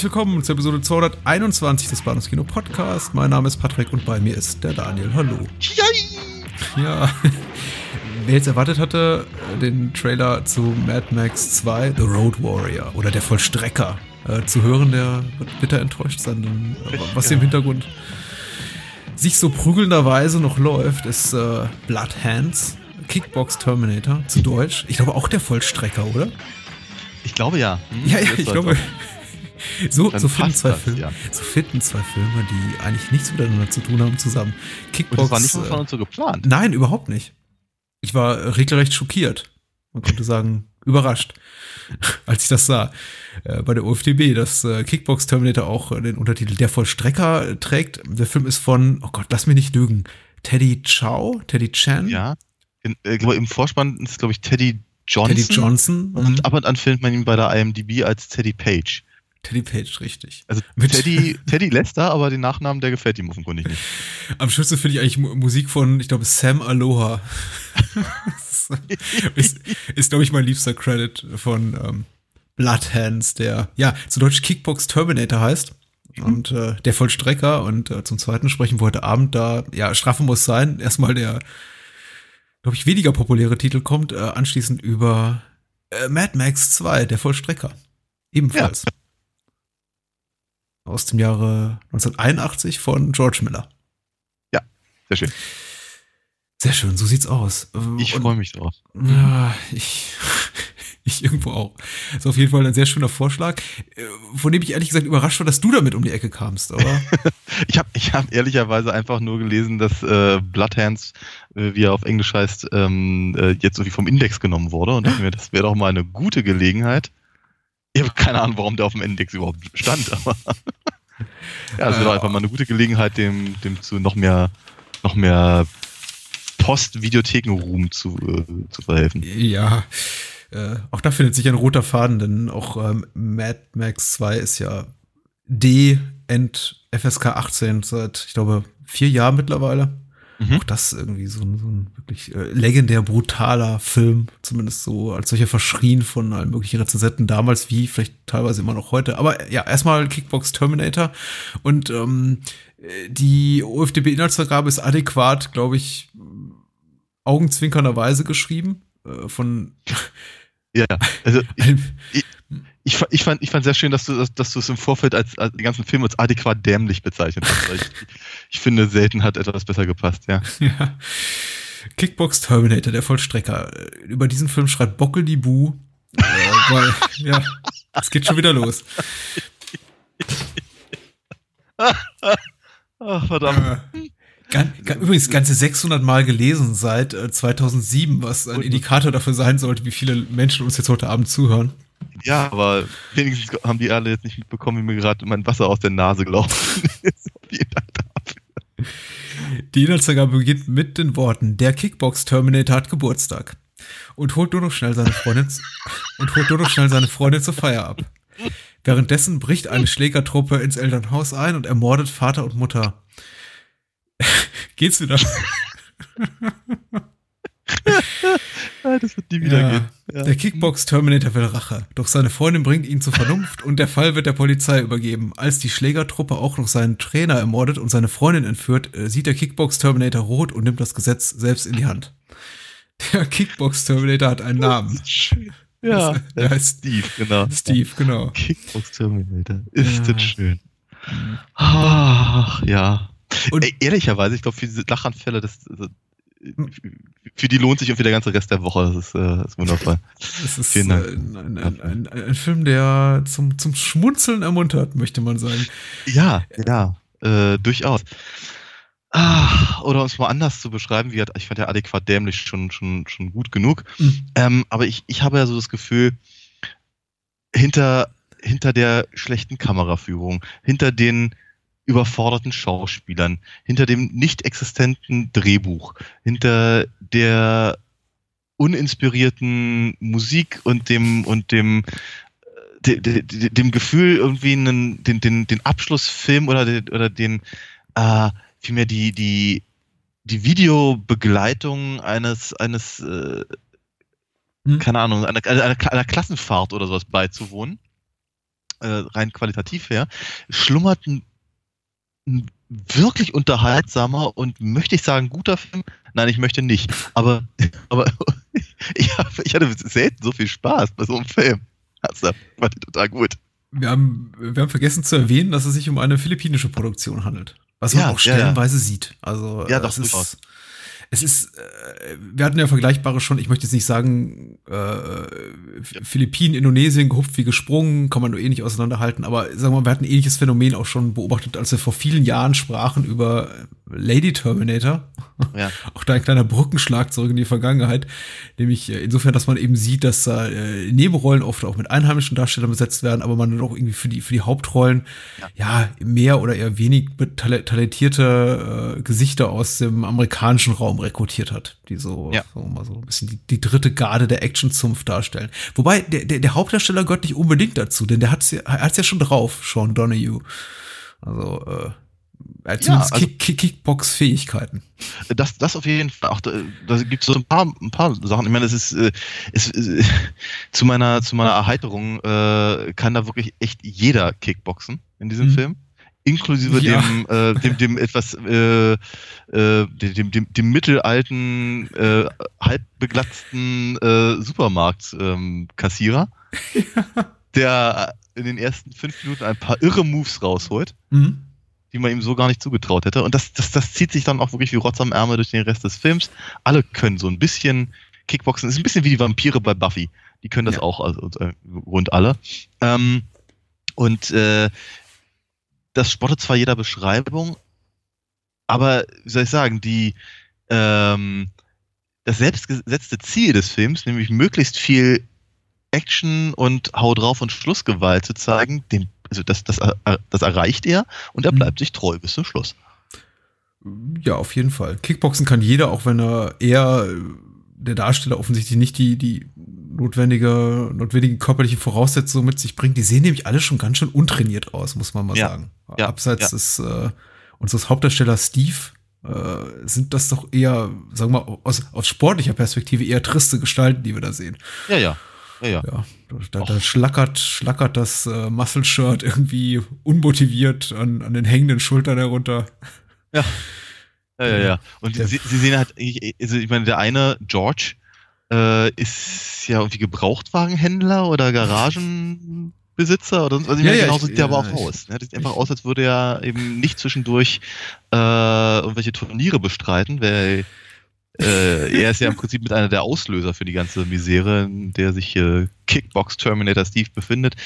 herzlich willkommen zur Episode 221 des Bahnhofs Kino Podcast. Mein Name ist Patrick und bei mir ist der Daniel. Hallo. Yay! Ja, wer jetzt erwartet hatte, den Trailer zu Mad Max 2, The Road Warrior oder der Vollstrecker äh, zu hören, der wird bitter enttäuscht sein, denn äh, was hier im Hintergrund sich so prügelnderweise noch läuft, ist äh, Blood Hands, Kickbox Terminator zu Deutsch. Ich glaube auch der Vollstrecker, oder? Ich glaube ja. Hm, ja, ja, ich glaube. So, so finden zwei das, Filme, ja. so finden zwei Filme, die eigentlich nichts miteinander zu tun haben, zusammen. Kickbox. Und das war nicht so äh, von uns so geplant. Nein, überhaupt nicht. Ich war äh, regelrecht schockiert. Man könnte sagen, überrascht, als ich das sah. Äh, bei der OFDB, dass äh, Kickbox Terminator auch äh, den Untertitel Der Vollstrecker äh, trägt. Der Film ist von, oh Gott, lass mich nicht lügen, Teddy Chow, Teddy Chan, Ja. In, äh, glaube, Im Vorspann ist, glaube ich, Teddy Johnson. Teddy Johnson Und und ab und an findet man ihn bei der IMDb als Teddy Page. Teddy Page, richtig. Also Mit- Teddy, Teddy Lester, aber den Nachnamen, der gefällt ihm offenkundig nicht. Am schönsten finde ich eigentlich Mu- Musik von, ich glaube, Sam Aloha. ist, ist, glaube ich, mein liebster Credit von ähm, Blood Hands, der, ja, zu Deutsch Kickbox Terminator heißt. Und äh, der Vollstrecker. Und äh, zum zweiten sprechen wir heute Abend da, ja, Strafe muss sein. Erstmal der, glaube ich, weniger populäre Titel kommt, äh, anschließend über äh, Mad Max 2, der Vollstrecker. Ebenfalls. Aus dem Jahre 1981 von George Miller. Sehr schön. Sehr schön, so sieht's aus. Ich freue mich drauf. Ja, ich, ich irgendwo auch. Ist auf jeden Fall ein sehr schöner Vorschlag, äh, von dem ich ehrlich gesagt überrascht war, dass du damit um die Ecke kamst, aber Ich habe ich hab ehrlicherweise einfach nur gelesen, dass äh, Bloodhands, äh, wie er auf Englisch heißt, ähm, äh, jetzt irgendwie vom Index genommen wurde und dachte mir, das wäre doch mal eine gute Gelegenheit. Ich habe keine Ahnung, warum der auf dem Index überhaupt stand, aber ja, es wäre Äh, einfach mal eine gute Gelegenheit, dem, dem zu noch mehr, noch mehr Post-Videotheken-Ruhm zu, äh, zu verhelfen. ja, äh, auch da findet sich ein roter Faden, denn auch ähm, Mad Max 2 ist ja D End FSK 18 seit, ich glaube, vier Jahren mittlerweile. Mhm. Auch das irgendwie so ein, so ein wirklich äh, legendär brutaler Film, zumindest so als solcher verschrien von allen möglichen Rezensenten damals, wie vielleicht teilweise immer noch heute. Aber äh, ja, erstmal Kickbox Terminator und ähm, äh, die OFDB-Inhaltsangabe ist adäquat, glaube ich, augenzwinkernderweise geschrieben. Äh, von Ja, also ich, einem, ich, ich, fand, ich fand sehr schön, dass du, dass, dass du es im Vorfeld als, als den ganzen Film als adäquat dämlich bezeichnet hast. Ich, ich finde, selten hat etwas besser gepasst, ja. ja. Kickbox Terminator, der Vollstrecker. Äh, Über diesen Film schreibt Bockel die Bu. Äh, weil, ja, es geht schon wieder los. Ach, verdammt. Äh, gan, gan, übrigens, ganze 600 Mal gelesen seit äh, 2007, was ein Indikator dafür sein sollte, wie viele Menschen uns jetzt heute Abend zuhören. Ja, aber wenigstens haben die alle jetzt nicht mitbekommen, wie mir gerade mein Wasser aus der Nase gelaufen ist. Vielen Dank dafür. Die Inhaltsangabe beginnt mit den Worten: Der Kickbox Terminator hat Geburtstag und holt nur noch schnell seine Freundin und holt nur noch schnell seine Freundin zur Feier ab. Währenddessen bricht eine Schlägertruppe ins Elternhaus ein und ermordet Vater und Mutter. Geht's wieder? Ah, Das wird nie wieder Ja. gehen. Ja. Der Kickbox Terminator will Rache, doch seine Freundin bringt ihn zur Vernunft und der Fall wird der Polizei übergeben. Als die Schlägertruppe auch noch seinen Trainer ermordet und seine Freundin entführt, äh, sieht der Kickbox Terminator rot und nimmt das Gesetz selbst in die Hand. Der Kickbox Terminator hat einen Namen. Ja, Das- der ja, heißt Steve, genau. Steve, genau. Kickbox Terminator. Ist Ja. das schön. Ach, ja. Und- Ey, ehrlicherweise, ich glaube, für diese Lachanfälle, das, also, für die lohnt sich irgendwie der ganze Rest der Woche. Das ist, äh, ist wundervoll. Es ist Vielen Dank. äh, ein, ein, ein, ein, ein Film, der zum, zum Schmunzeln ermuntert, möchte man sagen. Ja, ja, äh, durchaus. Ah, oder um es mal anders zu beschreiben, wie hat, ich fand ja adäquat dämlich schon, schon, schon gut genug. Mhm. Ähm, aber ich, ich habe ja so das Gefühl, hinter, hinter der schlechten Kameraführung, hinter den überforderten Schauspielern, hinter dem nicht existenten Drehbuch, hinter der uninspirierten Musik und dem und dem de, de, de, dem Gefühl irgendwie einen, den, den, den Abschlussfilm oder den, oder den äh, vielmehr die die die Videobegleitung eines eines äh, Hm. keine Ahnung einer, einer, einer Klassenfahrt oder sowas beizuwohnen äh, rein qualitativ her, schlummert ein, ein wirklich unterhaltsamer und möchte ich sagen guter Film. Nein, ich möchte nicht. Aber, aber ich, hab, ich hatte selten so viel Spaß bei so einem Film. Das war total gut. Wir haben, wir haben vergessen zu erwähnen, dass es sich um eine philippinische Produktion handelt. Was man ja, auch stellenweise ja, ja. sieht. Also, ja, doch, ist, es ist, äh, wir hatten ja Vergleichbare schon, ich möchte jetzt nicht sagen, äh, ja. Philippinen, Indonesien, gehupft wie gesprungen, kann man nur eh nicht auseinanderhalten, aber sagen wir mal, wir hatten ein ähnliches Phänomen auch schon beobachtet, als wir vor vielen Jahren sprachen über Lady Terminator. Ja. Auch da ein kleiner Brückenschlag zurück in die Vergangenheit, nämlich äh, insofern, dass man eben sieht, dass da äh, Nebenrollen oft auch mit einheimischen Darstellern besetzt werden, aber man dann auch irgendwie für die, für die Hauptrollen ja, ja mehr oder eher wenig talentierte äh, Gesichter aus dem amerikanischen Raum rekrutiert hat, die so, ja. so mal so ein bisschen die, die dritte Garde der Actionzunft darstellen. Wobei der, der, der Hauptdarsteller gehört nicht unbedingt dazu, denn der hat's ja, hat's ja schon drauf, Sean Donahue. Also, äh, er hat ja, also, Kick, Kick, Kickbox-Fähigkeiten. Das, das auf jeden Fall. Auch da, da gibt es so ein paar, ein paar Sachen. Ich meine, es ist, äh, es, äh, zu meiner, zu meiner Erheiterung äh, kann da wirklich echt jeder Kickboxen in diesem mhm. Film inklusive ja. dem, äh, dem, dem etwas, äh, äh, dem, dem, dem mittelalten, äh, halbbeglatzten äh, Supermarkt-Kassierer, ähm, ja. der in den ersten fünf Minuten ein paar irre Moves rausholt, mhm. die man ihm so gar nicht zugetraut hätte. Und das, das, das zieht sich dann auch wirklich wie Rotz am Ärmel durch den Rest des Films. Alle können so ein bisschen Kickboxen. Das ist ein bisschen wie die Vampire bei Buffy. Die können das ja. auch, also äh, rund alle. Ähm, und äh, das spottet zwar jeder Beschreibung, aber wie soll ich sagen, die ähm, das selbstgesetzte Ziel des Films, nämlich möglichst viel Action und Hau drauf und Schlussgewalt zu zeigen, dem, also das, das, das erreicht er und er mhm. bleibt mhm. sich treu bis zum Schluss. Ja, auf jeden Fall. Kickboxen kann jeder, auch wenn er eher der Darsteller offensichtlich nicht die, die notwendige, notwendigen körperlichen Voraussetzungen mit sich bringt. Die sehen nämlich alle schon ganz schön untrainiert aus, muss man mal ja. sagen. Ja. Abseits ja. des äh, unseres Hauptdarstellers Steve äh, sind das doch eher, sagen wir mal, aus, aus sportlicher Perspektive eher triste Gestalten, die wir da sehen. Ja, ja. Ja, ja. ja da, da schlackert, schlackert das äh, Muscle-Shirt irgendwie unmotiviert an, an den hängenden Schultern herunter. Ja. Ja, ja, ja. Und sie, sie, sehen halt, also ich meine, der eine, George, äh, ist ja irgendwie Gebrauchtwagenhändler oder Garagenbesitzer oder sonst was. Ja, ja, genau so sieht ja, der aber auch aus. Ne? Das sieht einfach aus, als würde er eben nicht zwischendurch äh, irgendwelche Turniere bestreiten, weil äh, er ist ja im Prinzip mit einer der Auslöser für die ganze Misere, in der sich äh, Kickbox Terminator Steve befindet.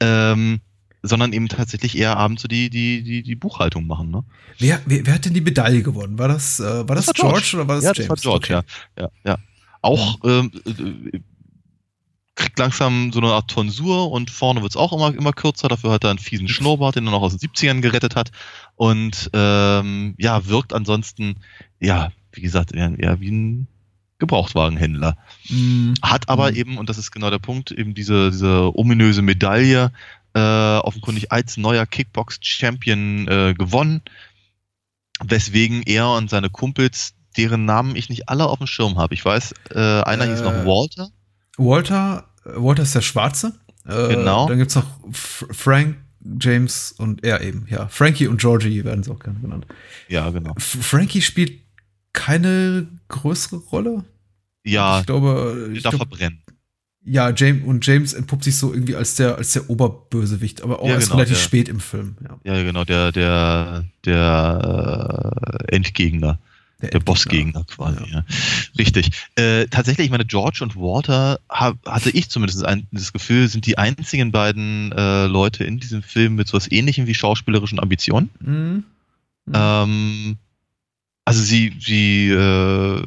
Ähm, sondern eben tatsächlich eher abends so die, die, die, die Buchhaltung machen. Ne? Wer, wer, wer hat denn die Medaille gewonnen? War das, äh, war das, das war George, George, oder war das ja, James? Das war George, okay. ja. ja, ja auch ähm, äh, kriegt langsam so eine Art Tonsur und vorne wird es auch immer, immer kürzer. Dafür hat er einen fiesen Schnurrbart, den er noch aus den 70ern gerettet hat. Und ähm, ja, wirkt ansonsten, ja, wie gesagt, eher wie ein Gebrauchtwagenhändler. Mhm. Hat aber mhm. eben, und das ist genau der Punkt, eben diese, diese ominöse Medaille äh, offenkundig als neuer Kickbox-Champion äh, gewonnen, weswegen er und seine Kumpels deren Namen ich nicht alle auf dem Schirm habe. Ich weiß, äh, einer äh, hieß noch äh, Walter. Walter, Walter ist der Schwarze. Äh, genau. Dann gibt es noch F Frank, James und er eben, ja. Frankie und Georgie werden sie auch gerne genannt. Ja, genau. F Frankie spielt keine größere Rolle. Ja, ich glaube, ich darf verbrennen. Ja, James und James entpuppt sich so irgendwie als der als der Oberbösewicht, aber auch ja, erst genau, relativ der, spät im Film. Ja. ja, genau, der der der äh, Endgegner. Der, der Bossgegner quasi, ja. ja. Richtig. Äh, tatsächlich, ich meine, George und Walter hab, hatte ich zumindest ein, das Gefühl, sind die einzigen beiden äh, Leute in diesem Film mit so etwas ähnlichem wie schauspielerischen Ambitionen. Mhm. Mhm. Ähm, also sie, sie, äh,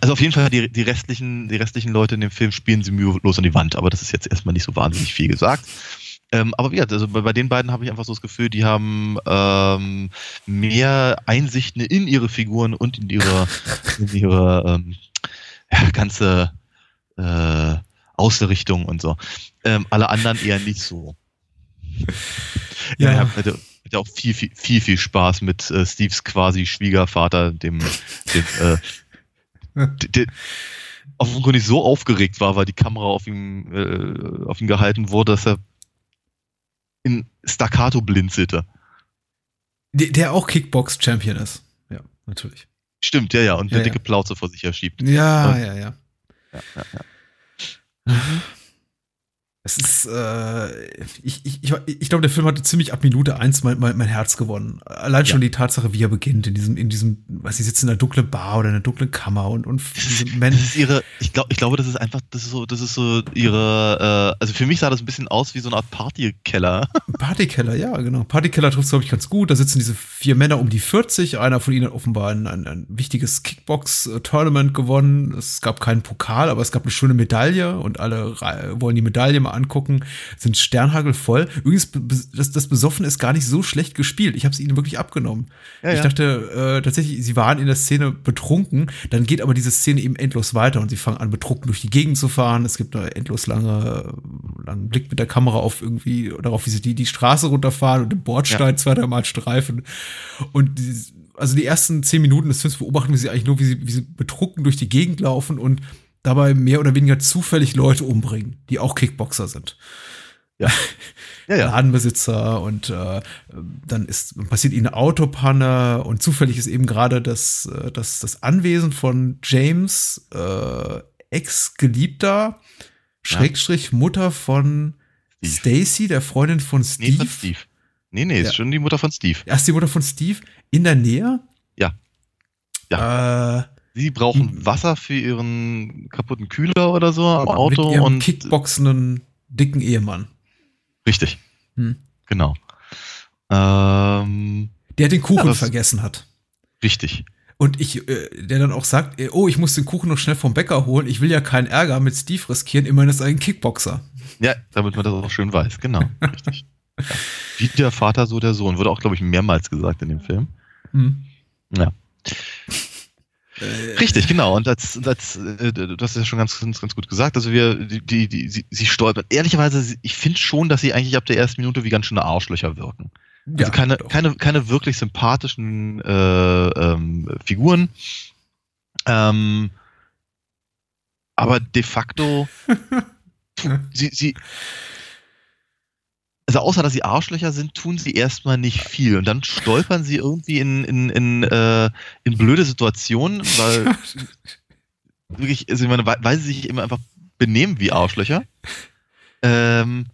also auf jeden Fall die, die restlichen, die restlichen Leute in dem Film spielen sie mühelos an die Wand, aber das ist jetzt erstmal nicht so wahnsinnig viel gesagt. Ähm, aber ja, also bei, bei, den beiden habe ich einfach so das Gefühl, die haben ähm, mehr Einsichten in ihre Figuren und in ihre, in ihre ähm, ja, ganze äh, Ausrichtung und so. Ähm, alle anderen eher nicht so. Ja, ja. Ich hatte, hatte auch viel, viel, viel, viel Spaß mit äh, Steves quasi Schwiegervater, dem, dem äh, der, offenkundig so aufgeregt war, weil die Kamera auf ihm, äh, auf ihn gehalten wurde, dass er in Staccato blinzelte. Der, der auch Kickbox-Champion ist. Ja, natürlich. Stimmt, ja, ja, und Ja, eine ja. dicke Plauze vor sich her schiebt. Ja, Und- ja, ja. Ja, ja, ja. Es ist, äh, ich, ich, ich, ich glaube, der Film hatte ziemlich ab Minute eins mein, mein, mein Herz gewonnen. Allein schon die Tatsache, wie er beginnt, in diesem, in diesem, was sie sitzen in einer dunklen Bar oder in einer dunklen Kammer und, und diese Das Menschen. ist ihre, ich glaube, ich glaube, das ist einfach, das ist so, das ist so ihre, äh, also für mich sah das ein bisschen aus wie so eine Art Partykeller. Partykeller, ja, genau. Partykeller trifft es, glaube ich, ganz gut. Da sitzen diese vier Männer um die 40. Einer von ihnen hat offenbar ein, ein, ein wichtiges Kickbox-Tournament gewonnen. Es gab keinen Pokal, aber es gab eine schöne Medaille und alle wollen die Medaille mal angucken. Sind sternhagelvoll. Übrigens, be- be- das, das Besoffen ist gar nicht so schlecht gespielt. Ich habe es ihnen wirklich abgenommen. Ja, ich ja. dachte äh, tatsächlich, sie waren in der Szene betrunken. Dann geht aber diese Szene eben endlos weiter und sie fangen an, betrunken durch die Gegend zu fahren. Es gibt eine endlos lange, langen Blick mit der Kamera auf irgendwie, darauf, wie sie die, die Straße runterfahren und den Bordstein zwei, dreimal streifen. Und die, also die ersten zehn Minuten des Films beobachten wir sie eigentlich nur, wie sie, wie sie betrunken durch die Gegend laufen und dabei mehr oder weniger zufällig Leute umbringen, die auch Kickboxer sind. Ja, ja. Ladenbesitzer und äh, dann ist passiert ihnen eine Autopanne und zufällig ist eben gerade das, äh, das, das Anwesen von James äh, Ex-Geliebter, Schrägstrich Mutter von. Stacy, der Freundin von Nee, Steve. von Steve. Nee, nee, Ja. ist schon die Mutter von Steve. Erst die Mutter von Steve in der Nähe. Ja. Ja. Äh, Sie brauchen Hm. Wasser für ihren kaputten Kühler oder so am mit Auto ihrem und kickboxenden dicken Ehemann. richtig, Hm. genau. Ähm, Der den Kuchen Ja, vergessen hat. richtig. Und ich, äh, der dann auch sagt, äh, oh, ich muss den Kuchen noch schnell vom Bäcker holen. Ich will ja keinen Ärger mit Steve riskieren. Immerhin ist er ein Kickboxer. Ja, damit man das auch schön weiß, genau. Richtig. Ja. Wie der Vater, so der Sohn. Wurde auch, glaube ich, mehrmals gesagt in dem Film. Hm. Ja. Äh, Richtig, genau. Und und als äh, du hast es ja schon ganz, ganz, ganz gut gesagt. Also wir, die, die, die sie, sie stolpert. Ehrlicherweise, ich finde schon, dass sie eigentlich ab der ersten Minute wie ganz schöne Arschlöcher wirken. Also ja, keine, doch. keine, keine wirklich sympathischen äh, ähm, Figuren. Ähm, aber de facto, sie, sie, also außer dass sie Arschlöcher sind, tun sie erstmal nicht viel. Und dann stolpern sie irgendwie in, in, in, äh, in blöde Situationen, weil wirklich, also ich meine, weil, sie sich immer einfach benehmen wie Arschlöcher. Ähm,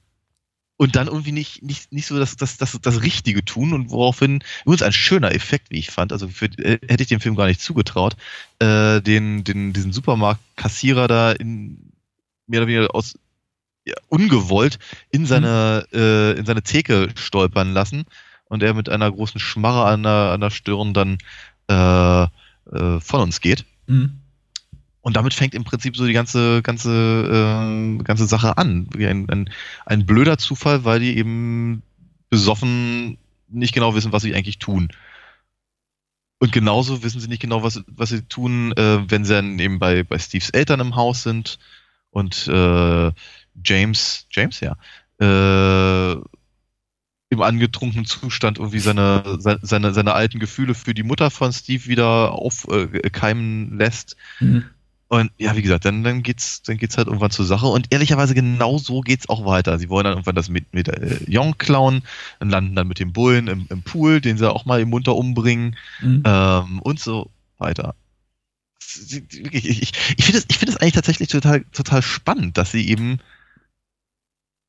und dann irgendwie nicht, nicht, nicht so das, das, das, das Richtige tun und woraufhin, übrigens ein schöner Effekt, wie ich fand, also für, äh, hätte ich dem Film gar nicht zugetraut, äh, den, den, diesen Supermarktkassierer da in mehr oder weniger aus ungewollt in seine, äh, in seine Theke stolpern lassen und er mit einer großen Schmarre an der, an der Stirn dann äh, äh, von uns geht. Hm. Und damit fängt im Prinzip so die ganze, ganze, äh, ganze Sache an. Ein, ein, ein blöder Zufall, weil die eben besoffen nicht genau wissen, was sie eigentlich tun. Und genauso wissen sie nicht genau, was, was sie tun, äh, wenn sie dann eben bei, bei Steves Eltern im Haus sind und äh, James, James, ja, äh, im angetrunkenen Zustand irgendwie seine, seine, seine, alten Gefühle für die Mutter von Steve wieder aufkeimen lässt. Hm. Und ja, wie gesagt, dann, dann geht's, dann geht's halt irgendwann zur Sache. Und ehrlicherweise genau so geht's auch weiter. Sie wollen dann irgendwann das mit, mit äh, Jon klauen, und landen dann mit dem Bullen im, im Pool, den sie auch mal im Munter umbringen, Hm. ähm, und so weiter. Ich, ich, ich finde es ich finde es eigentlich tatsächlich total, total spannend, dass sie eben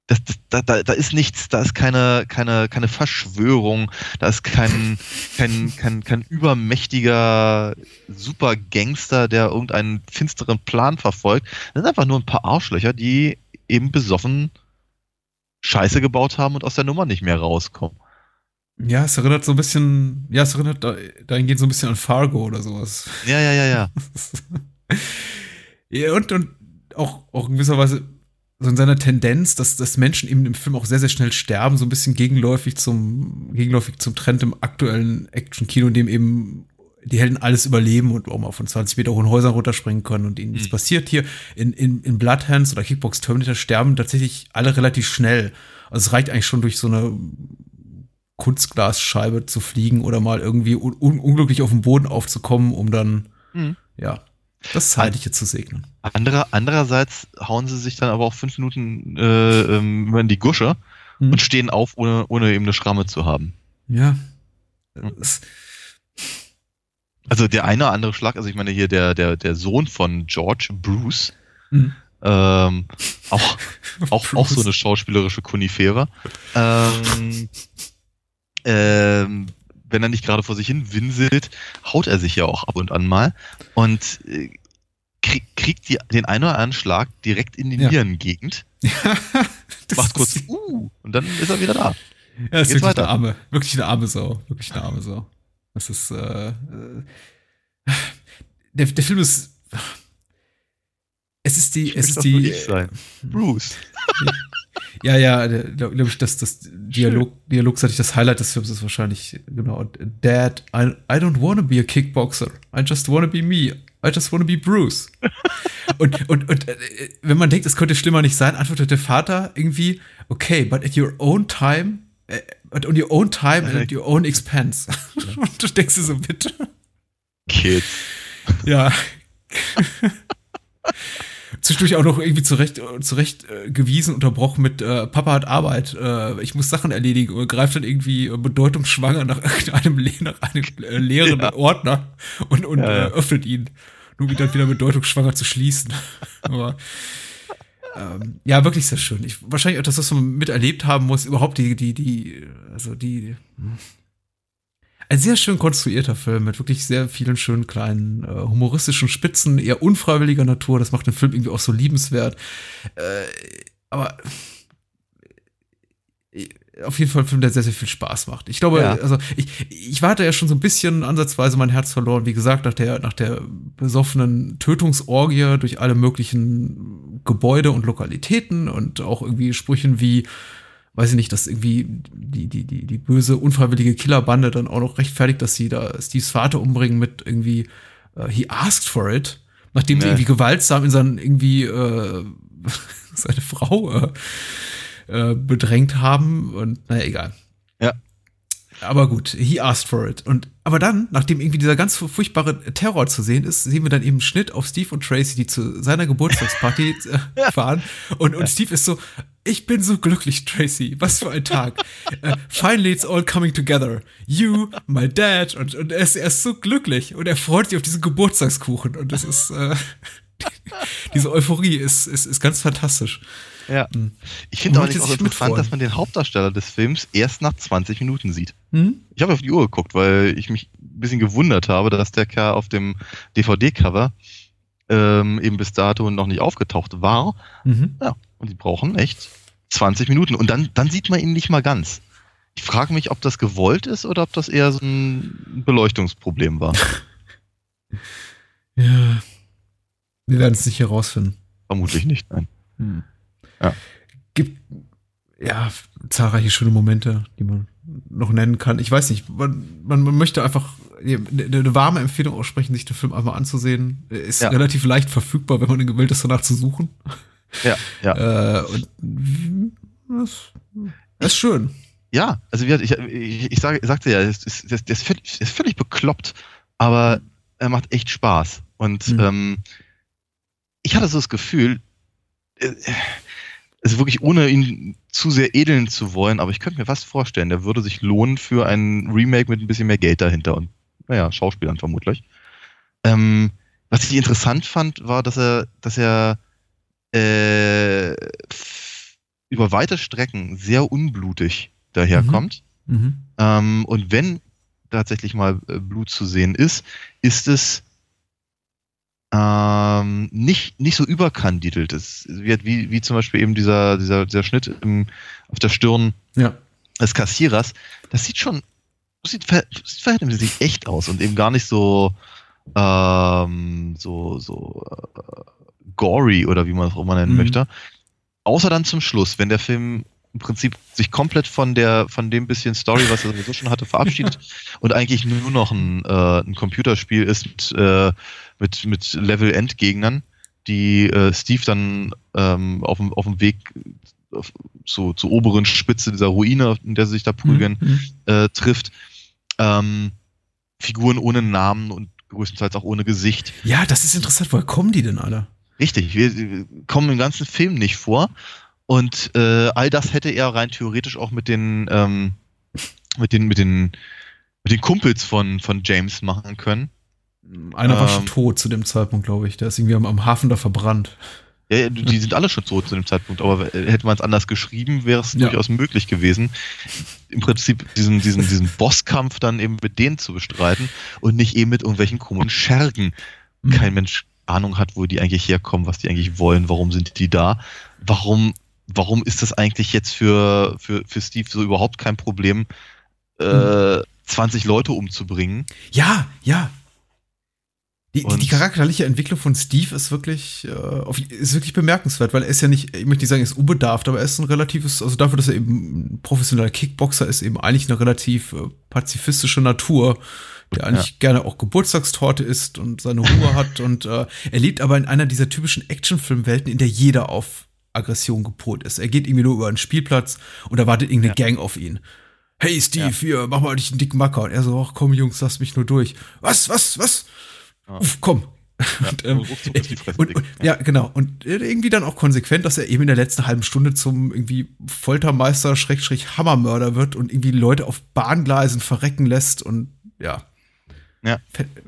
das, das, da, da, ist nichts, da ist keine, keine, keine Verschwörung, da ist kein, kein, kein, kein übermächtiger Supergangster, der irgendeinen finsteren Plan verfolgt. Das sind einfach nur ein paar Arschlöcher, die eben besoffen Scheiße gebaut haben und aus der Nummer nicht mehr rauskommen. Ja, es erinnert so ein bisschen, ja, es erinnert da, dahingehend so ein bisschen an Fargo oder sowas. Ja, ja, ja, ja. ja, und, und auch, auch in gewisser Weise so in seiner Tendenz, dass, dass Menschen eben im Film auch sehr, sehr schnell sterben, so ein bisschen gegenläufig zum, gegenläufig zum Trend im aktuellen Action-Kino, in dem eben die Helden alles überleben und auch mal von 20 Meter hohen Häusern runterspringen können und ihnen nichts Mhm. passiert. Hier in, in, in Bloodhands oder Kickbox Terminator sterben tatsächlich alle relativ schnell. Also es reicht eigentlich schon durch so eine Kunstglasscheibe zu fliegen oder mal irgendwie un un unglücklich auf den Boden aufzukommen, um dann, Mhm. ja, das Zeitliche zu segnen. Anderer, andererseits hauen sie sich dann aber auch fünf Minuten äh, ähm, immer in die Gusche mhm. und stehen auf, ohne, ohne eben eine Schramme zu haben. Ja. Also der eine oder andere Schlag, also ich meine hier der, der, der Sohn von George, Bruce, mhm. ähm, auch, auch, auch so eine schauspielerische Konifere. Ähm, ähm, wenn er nicht gerade vor sich hin winselt, haut er sich ja auch ab und an mal und äh, krieg, kriegt die, den einen oder anderen Schlag direkt in die ja. Nierengegend. Macht kurz uh und dann ist er wieder da. Ja, ist wirklich weiter. eine arme, wirklich eine arme Sau, wirklich eine arme Sau. Das ist äh, äh, der, der Film ist es ist die, es ist die. Sein. Bruce. Ja, ja, glaube glaub ich, dass das Dialog, dialogseitig das Highlight des Films ist wahrscheinlich, genau, Dad, I, I don't wanna be a kickboxer. I just wanna be me. I just wanna be Bruce. und, und, und äh, wenn man denkt, es könnte schlimmer nicht sein, antwortet der Vater irgendwie, okay, but at your own time, uh, at on your own time and at your own expense. und du denkst dir so, bitte. Kids. Ja. zwischendurch auch noch irgendwie zurecht, zurecht äh, gewiesen, unterbrochen mit äh, Papa hat Arbeit, äh, ich muss Sachen erledigen und greift dann irgendwie äh, bedeutungsschwanger nach irgendeinem nach einem äh, leeren ja. Ordner und, und ja, ja. Äh, öffnet ihn, nur um ihn dann wieder bedeutungsschwanger zu schließen. Aber ähm, ja, wirklich sehr schön. Ich, wahrscheinlich auch das, was man miterlebt haben muss, überhaupt die, die, die, also die, hm ein sehr schön konstruierter Film mit wirklich sehr vielen schönen kleinen äh, humoristischen Spitzen, eher unfreiwilliger Natur. Das macht den Film irgendwie auch so liebenswert. Äh, aber äh, auf jeden Fall ein Film, der sehr, sehr viel Spaß macht. Ich glaube, ja. also ich, ich warte ja schon so ein bisschen ansatzweise mein Herz verloren, wie gesagt, nach der, nach der besoffenen Tötungsorgie durch alle möglichen Gebäude und Lokalitäten und auch irgendwie Sprüchen wie weiß ich nicht, dass irgendwie die, die, die, die böse, unfreiwillige Killerbande dann auch noch rechtfertigt, dass sie da Steves Vater umbringen mit irgendwie, uh, he asked for it, nachdem nee. sie irgendwie gewaltsam in seinen irgendwie äh, seine Frau äh, äh, bedrängt haben und naja, egal. Ja. Aber gut, he asked for it. Und aber dann, nachdem irgendwie dieser ganz furchtbare Terror zu sehen ist, sehen wir dann eben Schnitt auf Steve und Tracy, die zu seiner Geburtstagsparty äh, fahren. Und, und Steve ist so, ich bin so glücklich, Tracy. Was für ein Tag. uh, finally it's all coming together. You, my dad. Und, und er, ist, er ist so glücklich. Und er freut sich auf diesen Geburtstagskuchen. Und das ist, äh, diese Euphorie ist, ist, ist ganz fantastisch. Ja. Hm. Ich finde auch, auch interessant, dass man den Hauptdarsteller des Films erst nach 20 Minuten sieht. Hm? Ich habe auf die Uhr geguckt, weil ich mich ein bisschen gewundert habe, dass der Kerl auf dem DVD-Cover ähm, eben bis dato noch nicht aufgetaucht war. Mhm. Ja, und die brauchen echt 20 Minuten. Und dann, dann sieht man ihn nicht mal ganz. Ich frage mich, ob das gewollt ist oder ob das eher so ein Beleuchtungsproblem war. ja. Wir werden es nicht herausfinden. Vermutlich nicht, nein. Hm. Ja. Gibt ja zahlreiche schöne Momente, die man noch nennen kann. Ich weiß nicht, man, man, man möchte einfach eine, eine, warme Empfehlung aussprechen, sich den Film einmal anzusehen. Ist ja. relativ leicht verfügbar, wenn man gewillt ist, danach zu suchen. Ja, ja. Äh, und das, das ist schön. Ja, also wie ich, ich, ich sage, sagte ja, der ist, ist, völlig, ist völlig bekloppt, aber er macht echt Spaß. Und mhm. ähm, ich hatte so das Gefühl, äh, also wirklich ohne ihn zu sehr edeln zu wollen, aber ich könnte mir fast vorstellen, der würde sich lohnen für ein Remake mit ein bisschen mehr Geld dahinter und, naja, Schauspielern vermutlich. Ähm, was ich interessant fand, war, dass er, dass er äh, über weite Strecken sehr unblutig daherkommt. Mhm. Mhm. Ähm, und wenn tatsächlich mal äh, Blut zu sehen ist, ist es ähm, nicht, nicht so überkandidelt. Es wird wie, wie zum Beispiel eben dieser, dieser, dieser Schnitt im, auf der Stirn ja. des Kassierers. Das sieht schon, das sieht, ver, sieht verhältnismäßig echt aus und eben gar nicht so, ähm, so, so äh, gory oder wie man es auch immer nennen mhm. möchte. Außer dann zum Schluss, wenn der Film im Prinzip sich komplett von der von dem bisschen Story, was er sowieso schon hatte, verabschiedet und eigentlich nur noch ein, äh, ein Computerspiel ist mit, äh, mit, mit Level-End-Gegnern, die äh, Steve dann ähm, auf, dem, auf dem Weg zu, zur oberen Spitze dieser Ruine, in der sie sich da prügeln, mhm. äh, trifft. Ähm, Figuren ohne Namen und größtenteils auch ohne Gesicht. Ja, das ist interessant. Woher kommen die denn alle? Richtig, wir kommen im ganzen Film nicht vor Und äh, all das hätte er rein theoretisch auch mit den, ähm, mit den, mit den, mit den Kumpels von, von James machen können. Einer war schon ähm, tot zu dem Zeitpunkt, glaube ich. Der ist irgendwie am, am Hafen da verbrannt. Ja, die sind alle schon tot zu dem Zeitpunkt, aber hätte man es anders geschrieben, wäre es ja. durchaus möglich gewesen, im Prinzip diesen, diesen, diesen Bosskampf dann eben mit denen zu bestreiten und nicht eben mit irgendwelchen komischen Schergen. Mhm. Kein Mensch Ahnung hat, wo die eigentlich herkommen, was die eigentlich wollen, warum sind die da, warum, warum ist das eigentlich jetzt für, für, für Steve so überhaupt kein Problem, äh, 20 mhm. Leute umzubringen? Ja, ja, die, die, die, charakterliche Entwicklung von Steve ist wirklich, äh, ist wirklich bemerkenswert, weil er ist ja nicht, ich möchte nicht sagen, er ist unbedarft, aber er ist ein relatives, also dafür, dass er eben ein professioneller Kickboxer ist, eben eigentlich eine relativ äh, pazifistische Natur, der eigentlich ja. gerne auch Geburtstagstorte isst und seine Ruhe hat und äh, er lebt aber in einer dieser typischen Actionfilmwelten, in der jeder auf Aggression gepolt ist. Er geht irgendwie nur über einen Spielplatz und da wartet irgendeine ja. Gang auf ihn. Hey Steve, ja. hier, mach mal dich einen dicken Macker. Und er so, ach komm Jungs, lass mich nur durch. Was, was, was? Ja. Uff, komm. Ja, und, ähm, und, und, ja, genau. Und irgendwie dann auch konsequent, dass er eben in der letzten halben Stunde zum irgendwie Foltermeister, Schrägstrich Hammermörder wird und irgendwie Leute auf Bahngleisen verrecken lässt und ja. Ja.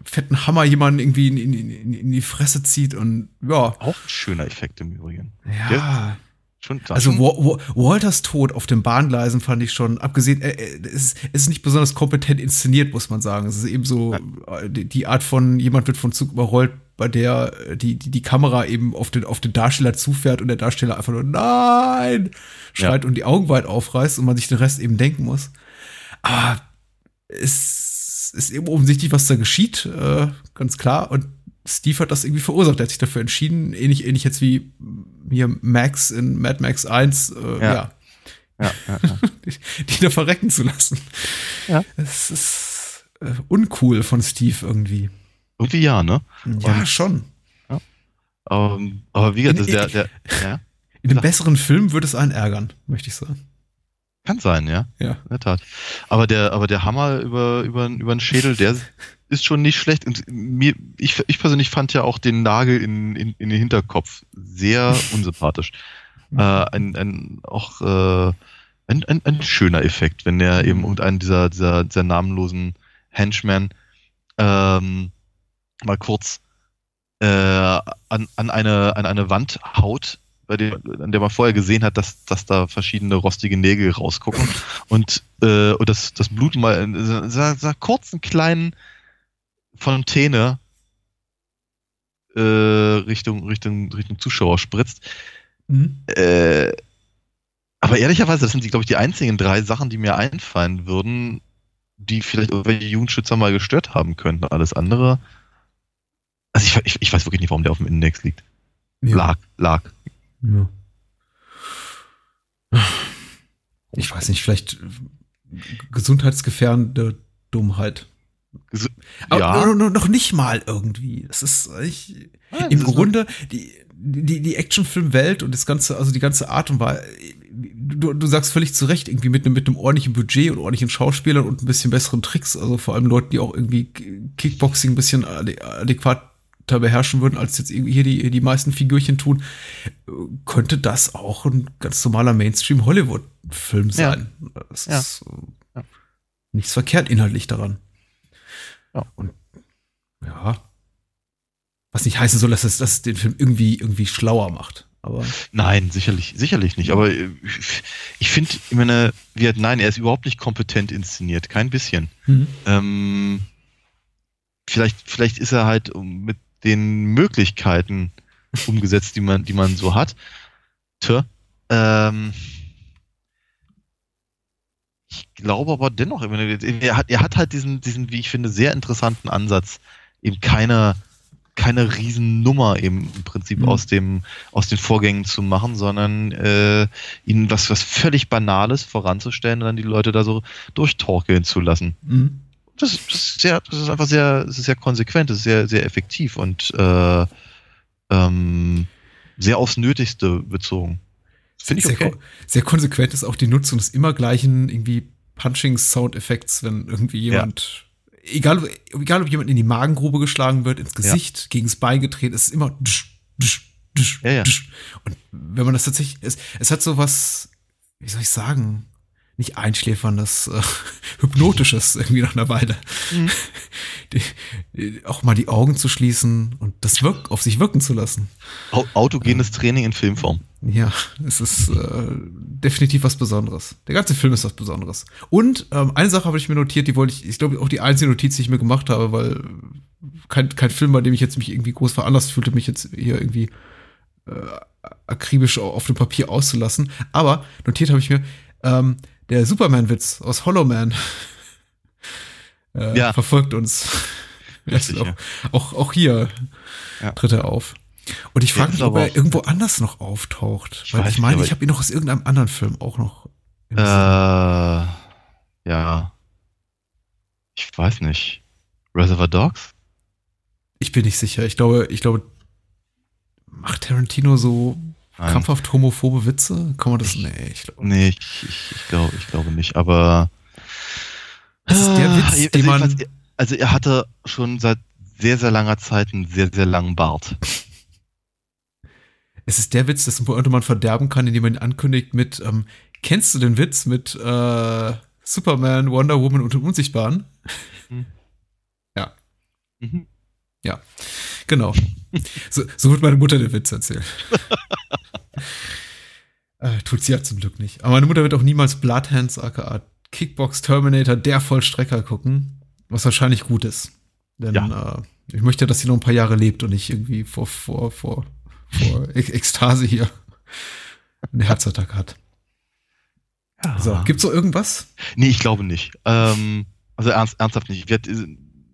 fetten Hammer jemanden irgendwie in, in, in, die Fresse zieht und ja. Auch ein schöner Effekt im Übrigen. Ja. Schon, also Wa Walters Tod auf den Bahngleisen fand ich schon, abgesehen, äh, äh, es, ist, es ist nicht besonders kompetent inszeniert, muss man sagen. Es ist eben so äh, die, die, Art von, jemand wird von Zug überrollt, bei der äh, die, die, die Kamera eben auf den, auf den Darsteller zufährt und der Darsteller einfach nur Nein! schreit ja. und die Augen weit aufreißt und man sich den Rest eben denken muss. Aber es ist eben offensichtlich, was da geschieht, äh, ganz klar. Und Steve hat das irgendwie verursacht. Er hat sich dafür entschieden, ähnlich, ähnlich jetzt wie hier Max in Mad Max 1, äh, ja. ja. Ja, ja, ja. die, die, da verrecken zu lassen. Ja. Es ist äh, uncool von Steve irgendwie. Irgendwie ja, ne? Ja, Und, schon. Ja. Um, ähm, aber wie gesagt, in, der, der, ja? in einem besseren Film würde es einen ärgern, möchte ich sagen. Kann sein, ja. Ja. In der Tat. Aber der, aber der Hammer über, über, über den Schädel, der ist schon nicht schlecht. Und mir, ich, ich persönlich fand ja auch den Nagel in, in, in den Hinterkopf sehr unsympathisch. äh, ein, ein, auch äh, ein, ein, ein schöner Effekt, wenn der eben irgendeinen dieser, dieser, dieser namenlosen Henchmen ähm, mal kurz äh, an, an, eine, an eine Wand haut, bei dem, an der man vorher gesehen hat, dass, dass da verschiedene rostige Nägel rausgucken und, äh, und das, das Blut mal so, so kurz einen kleinen Fontäne äh, Richtung, Richtung, Richtung Zuschauer spritzt. Mhm. Äh, aber ehrlicherweise, das sind, glaube ich, die einzigen drei Sachen, die mir einfallen würden, die vielleicht irgendwelche Jugendschützer mal gestört haben könnten. Alles andere. Also ich, ich, ich weiß wirklich nicht, warum der auf dem Index liegt. Ja. Lag, lag. Ja. Ich weiß nicht, vielleicht gesundheitsgefährdende Dummheit. Aber noch, noch, nicht mal irgendwie. Das ist ich, ja, im Grunde die, die, die Actionfilmwelt und das ganze, also die ganze Art und Weise. Du, du sagst völlig zu Recht, irgendwie mit einem, mit einem ordentlichen Budget und ordentlichen Schauspielern und ein bisschen besseren Tricks, also vor allem Leuten, die auch irgendwie Kickboxing ein bisschen adäquater beherrschen würden, als jetzt irgendwie hier die, die meisten Figürchen tun, könnte das auch ein ganz normaler Mainstream-Hollywood-Film sein. Ja. Das ja. ist ja. nichts verkehrt inhaltlich daran. Ja. Und ja. Was nicht heißen soll, dass es das den Film irgendwie, irgendwie schlauer macht. Aber nein, sicherlich, sicherlich nicht. Aber äh, ich finde, ich meine, wir, nein, er ist überhaupt nicht kompetent inszeniert, kein bisschen. Mhm. Ähm, vielleicht, vielleicht ist er halt mit den Möglichkeiten umgesetzt, die man, die man so hat. Tja, ähm, ich glaube aber dennoch, er hat, er hat halt diesen, diesen, wie ich finde, sehr interessanten Ansatz, eben keine, keine Riesennummer eben im Prinzip mhm. aus dem, aus den Vorgängen zu machen, sondern äh, ihnen was, was völlig Banales voranzustellen und dann die Leute da so durchtorkeln zu lassen. Mhm. Das, ist sehr, das ist einfach sehr, das ist sehr konsequent, das ist sehr, sehr effektiv und äh, ähm, sehr aufs Nötigste bezogen. Finde ich okay. Sehr, sehr konsequent ist auch die Nutzung des immer gleichen irgendwie Punching-Soundeffekts, wenn irgendwie jemand, ja. egal, egal ob jemand in die Magengrube geschlagen wird, ins Gesicht, ja. gegen das Bein getreten, ist immer dusch, dusch, Ja, ja. Und wenn man das tatsächlich, es, es hat so was, wie soll ich sagen, nicht einschläferndes, äh, hypnotisches irgendwie nach einer Weile. Mhm. Die, die, auch mal die Augen zu schließen und das wirk auf sich wirken zu lassen. Au- Autogenes Training in Filmform. Ja, es ist äh, definitiv was Besonderes. Der ganze Film ist was Besonderes. Und ähm, eine Sache habe ich mir notiert, die wollte ich, ich glaube auch die einzige Notiz, die ich mir gemacht habe, weil kein, kein Film, bei dem ich jetzt mich irgendwie groß veranlasst fühlte, mich jetzt hier irgendwie äh, akribisch auf dem Papier auszulassen. Aber notiert habe ich mir, ähm, der Superman-Witz aus Hollow Man äh, Ja. verfolgt uns. Richtig, auch, ja. auch, auch hier Ja. tritt er auf. Und ich frage mich, ob er irgendwo anders noch auftaucht. Ich weil weiß ich meine, ich habe ihn noch aus irgendeinem anderen Film auch noch. Äh, Sinn. ja. Ich weiß nicht. Reservoir Dogs? ich bin nicht sicher. Ich glaube, ich glaube, macht Tarantino so Nein. krampfhaft homophobe Witze? Kann man das? Nee, ich glaube. Nee, ich, ich, ich glaube ich glaube nicht, aber. Das ist der Witz, Ah, also den man- Also er hatte schon seit sehr, sehr langer Zeit einen sehr, sehr langen Bart. Es ist der Witz, dessen Pointe man verderben kann, indem man ihn ankündigt mit, ähm, kennst du den Witz mit äh, Superman, Wonder Woman und dem Unsichtbaren? Mhm. Genau. So, so wird meine Mutter den Witz erzählen. äh, tut sie ja zum Glück nicht. Aber meine Mutter wird auch niemals Bloodhands, aka Kickbox Terminator, der Vollstrecker gucken, was wahrscheinlich gut ist. Denn äh, ich möchte, dass sie noch ein paar Jahre lebt und nicht irgendwie vor, vor, vor, vor Ek- Ekstase hier einen Herzattack hat. Ja. So, gibt's so irgendwas? Nee, ich glaube nicht. Ähm, also ernst, ernsthaft nicht. Ich werd,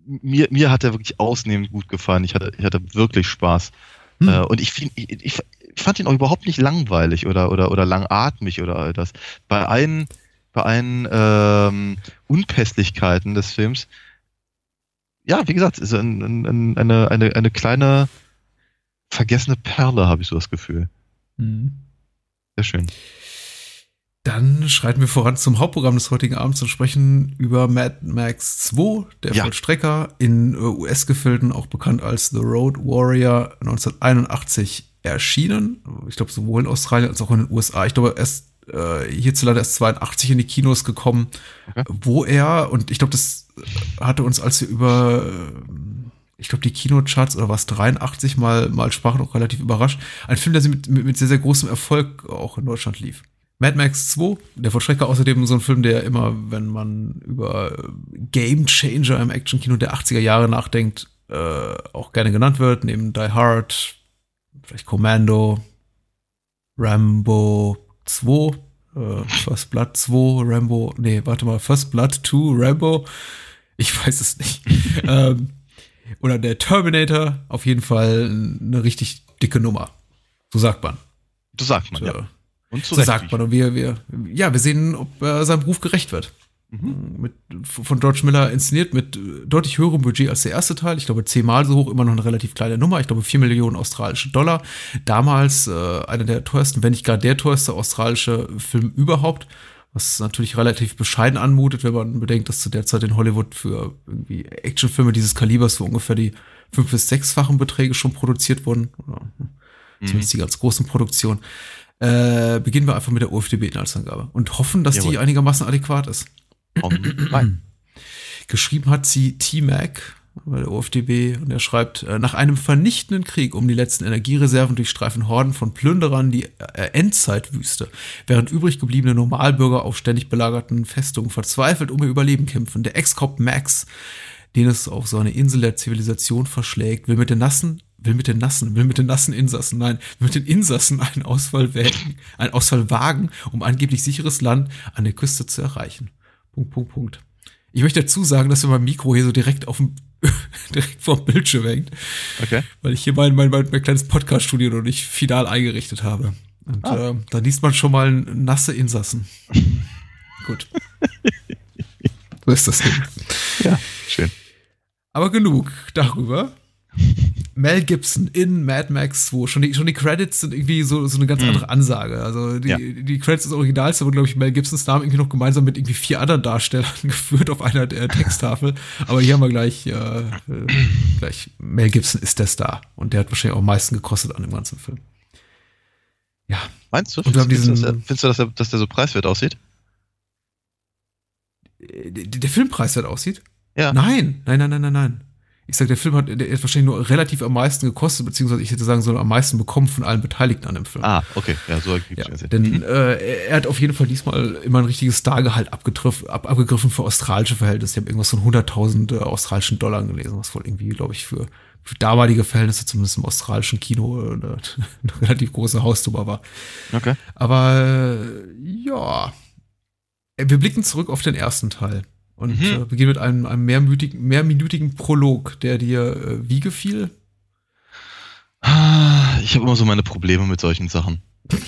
mir, mir hat er wirklich ausnehmend gut gefallen. Ich hatte, ich hatte wirklich Spaß. Hm. Äh, und ich, find, ich, ich ich fand ihn auch überhaupt nicht langweilig oder, oder, oder langatmig oder all das. Bei allen, bei allen ähm, Unpässlichkeiten des Films, ja, wie gesagt, ist ein, ein, ein, eine, eine, eine kleine vergessene Perle, habe ich so das Gefühl. Hm. Sehr schön. Dann schreiten wir voran zum Hauptprogramm des heutigen Abends und sprechen über Mad Max 2, der Ja. Vollstrecker, in äh, US-Gefilden auch bekannt als The Road Warrior 1981 erschienen. Ich glaube, sowohl in Australien als auch in den USA. Ich glaube, erst äh, hierzulande erst 82 in die Kinos gekommen, Okay. wo er, und ich glaube, das hatte uns, als wir über, äh, ich glaube, die Kinocharts oder was 83 mal, mal sprachen, auch relativ überrascht. Ein Film, der sie mit, mit, mit sehr, sehr großem Erfolg auch in Deutschland lief. Mad Max 2, der Vollstrecker außerdem so ein Film, der immer, wenn man über äh, Game Changer im Actionkino der 80er Jahre nachdenkt, äh, auch gerne genannt wird, neben Die Hard, vielleicht Commando, Rambo 2, äh, First Blood 2, Rambo, nee, warte mal, First Blood 2, Rambo, ich weiß es nicht. ähm, oder der Terminator, auf jeden Fall eine richtig dicke Nummer. So sagt man. Das sagt man, So, ja. Und zu so sagt man. Und wir, wir, ja, wir sehen, ob er seinem Beruf gerecht wird. Mhm. Mit, von George Miller inszeniert mit äh, deutlich höherem Budget als der erste Teil. Ich glaube, zehnmal so hoch, immer noch eine relativ kleine Nummer. Ich glaube, 4 Millionen australische Dollar. Damals äh, einer der teuersten, wenn nicht gar der teuerste australische Film überhaupt. Was natürlich relativ bescheiden anmutet, wenn man bedenkt, dass zu der Zeit in Hollywood für irgendwie Actionfilme dieses Kalibers für ungefähr die fünf- bis sechsfachen Beträge schon produziert wurden. Oder, hm, Mhm. Zumindest die ganz großen Produktionen. Äh, beginnen wir einfach mit der UFDB-Inhaltsangabe und hoffen, dass die Jawohl. einigermaßen adäquat ist. Rein. Geschrieben hat sie T-Mac bei der OFDB und er schreibt, äh, nach einem vernichtenden Krieg um die letzten Energiereserven durchstreifen Horden von Plünderern die äh, Endzeitwüste, während übrig gebliebene Normalbürger auf ständig belagerten Festungen verzweifelt um ihr Überleben kämpfen. Der Ex-Cop Max, den es auf so eine Insel der Zivilisation verschlägt, will mit den nassen will mit den nassen, will mit den nassen Insassen, nein, will mit den Insassen einen Ausfall wägen, einen Ausfall wagen, um angeblich sicheres Land an der Küste zu erreichen. Punkt, Punkt, Punkt. Ich möchte dazu sagen, dass mein Mikro hier so direkt auf dem direkt vor dem Bildschirm hängt, Okay. weil ich hier mein, mein, mein, mein kleines Podcast-Studio noch nicht final eingerichtet habe. Und Ah. ähm, da liest man schon mal nasse Insassen. Gut. so ist das eben. Ja, schön. Aber genug darüber. Mel Gibson in Mad Max 2. Schon die, schon die Credits sind irgendwie so, so eine ganz andere Ansage. Also die, Ja. die Credits des Originals wurden, glaube ich, Mel Gibsons Namen irgendwie noch gemeinsam mit irgendwie vier anderen Darstellern geführt auf einer der Texttafel. Aber hier haben wir gleich, äh, äh, gleich Mel Gibson ist der Star. Und der hat wahrscheinlich auch am meisten gekostet an dem ganzen Film. Ja. Meinst du? Und wir haben diesen- du, dass, findest du, dass, er, dass der so preiswert aussieht? Äh, Der, der Filmpreis halt aussieht? Ja. Nein, nein, nein, nein, nein, nein. Ich sag, der Film hat, der hat wahrscheinlich nur relativ am meisten gekostet, beziehungsweise ich hätte sagen sollen, am meisten bekommen von allen Beteiligten an dem Film. Ah, okay. Ja, so ergibt Ja, jetzt. denn Mhm. äh, er- hat auf jeden Fall diesmal immer ein richtiges Stargehalt abgetriff, ab, abgegriffen für australische Verhältnisse. Ich habe irgendwas von 100.000 äh, australischen Dollar gelesen, was wohl irgendwie, glaube ich, für, für damalige Verhältnisse, zumindest im australischen Kino, äh, eine, eine relativ große Hausnummer war. Okay. Aber äh, ja, Äh, wir blicken zurück auf den ersten Teil und Mhm. äh, beginnen mit einem, einem mehrminütigen, mehrminütigen Prolog, der dir äh, wie gefiel? Ah, Ich habe immer so meine Probleme mit solchen Sachen.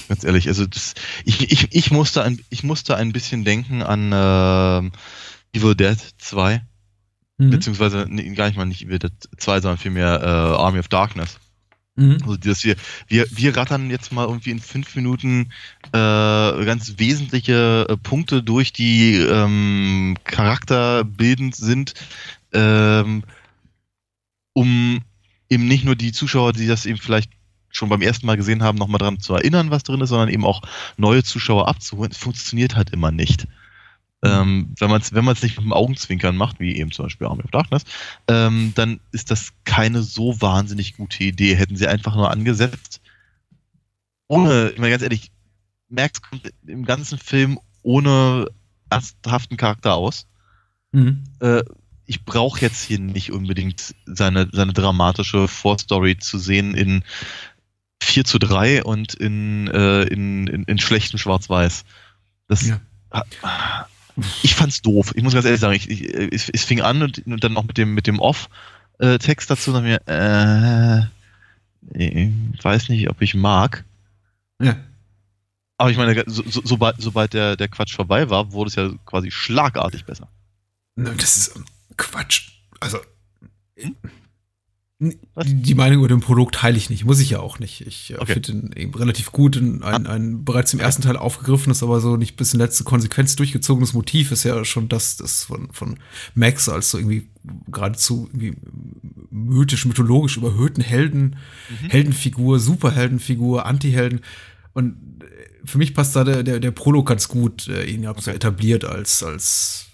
Ganz ehrlich, also das, ich, ich, ich, musste ein, ich musste ein bisschen denken an ähm, Evil Dead 2, Mhm. beziehungsweise nee, gar nicht mal nicht Evil Dead 2, sondern vielmehr äh, Army of Darkness. Mhm. Also dass wir, wir, wir rattern jetzt mal irgendwie in fünf Minuten äh, ganz wesentliche äh, Punkte durch, die ähm, charakterbildend sind, ähm, um eben nicht nur die Zuschauer, die das eben vielleicht schon beim ersten Mal gesehen haben, nochmal dran zu erinnern, was drin ist, sondern eben auch neue Zuschauer abzuholen. Es funktioniert halt immer nicht. Ähm, wenn man es wenn man's nicht mit dem Augenzwinkern macht, wie eben zum Beispiel Army of Darkness, ähm, dann ist das keine so wahnsinnig gute Idee. Hätten sie einfach nur angesetzt, ohne, ich meine ganz ehrlich, Max kommt im ganzen Film ohne ernsthaften Charakter aus. Mhm. Äh, ich brauche jetzt hier nicht unbedingt seine, seine dramatische Vorstory zu sehen in 4 zu 3 und in, äh, in, in, in schlechtem Schwarz-Weiß. Das, Ja. Ich fand's doof. Ich muss ganz ehrlich sagen, ich, ich, es, fing an und, und dann noch mit dem, mit dem Off-Text dazu und dann mir, äh, ich weiß nicht, ob ich mag. Ja. Aber ich meine, so, so, sobald, sobald der, der Quatsch vorbei war, wurde es ja quasi schlagartig besser. Das ist Quatsch. Also. Die Meinung über den Produkt teile ich nicht, muss ich ja auch nicht. Ich äh, Okay. finde ihn relativ gut. Ein, ein, ein bereits im ersten Teil aufgegriffenes, aber so nicht bis in letzte Konsequenz durchgezogenes Motiv ist ja schon das, das von, von Max als so irgendwie geradezu irgendwie mythisch, mythologisch überhöhten Helden, Mhm. Heldenfigur, Superheldenfigur, Antihelden. Und äh, für mich passt da der, der, der Prolog ganz gut, äh, ihn ja so Okay. etabliert als, als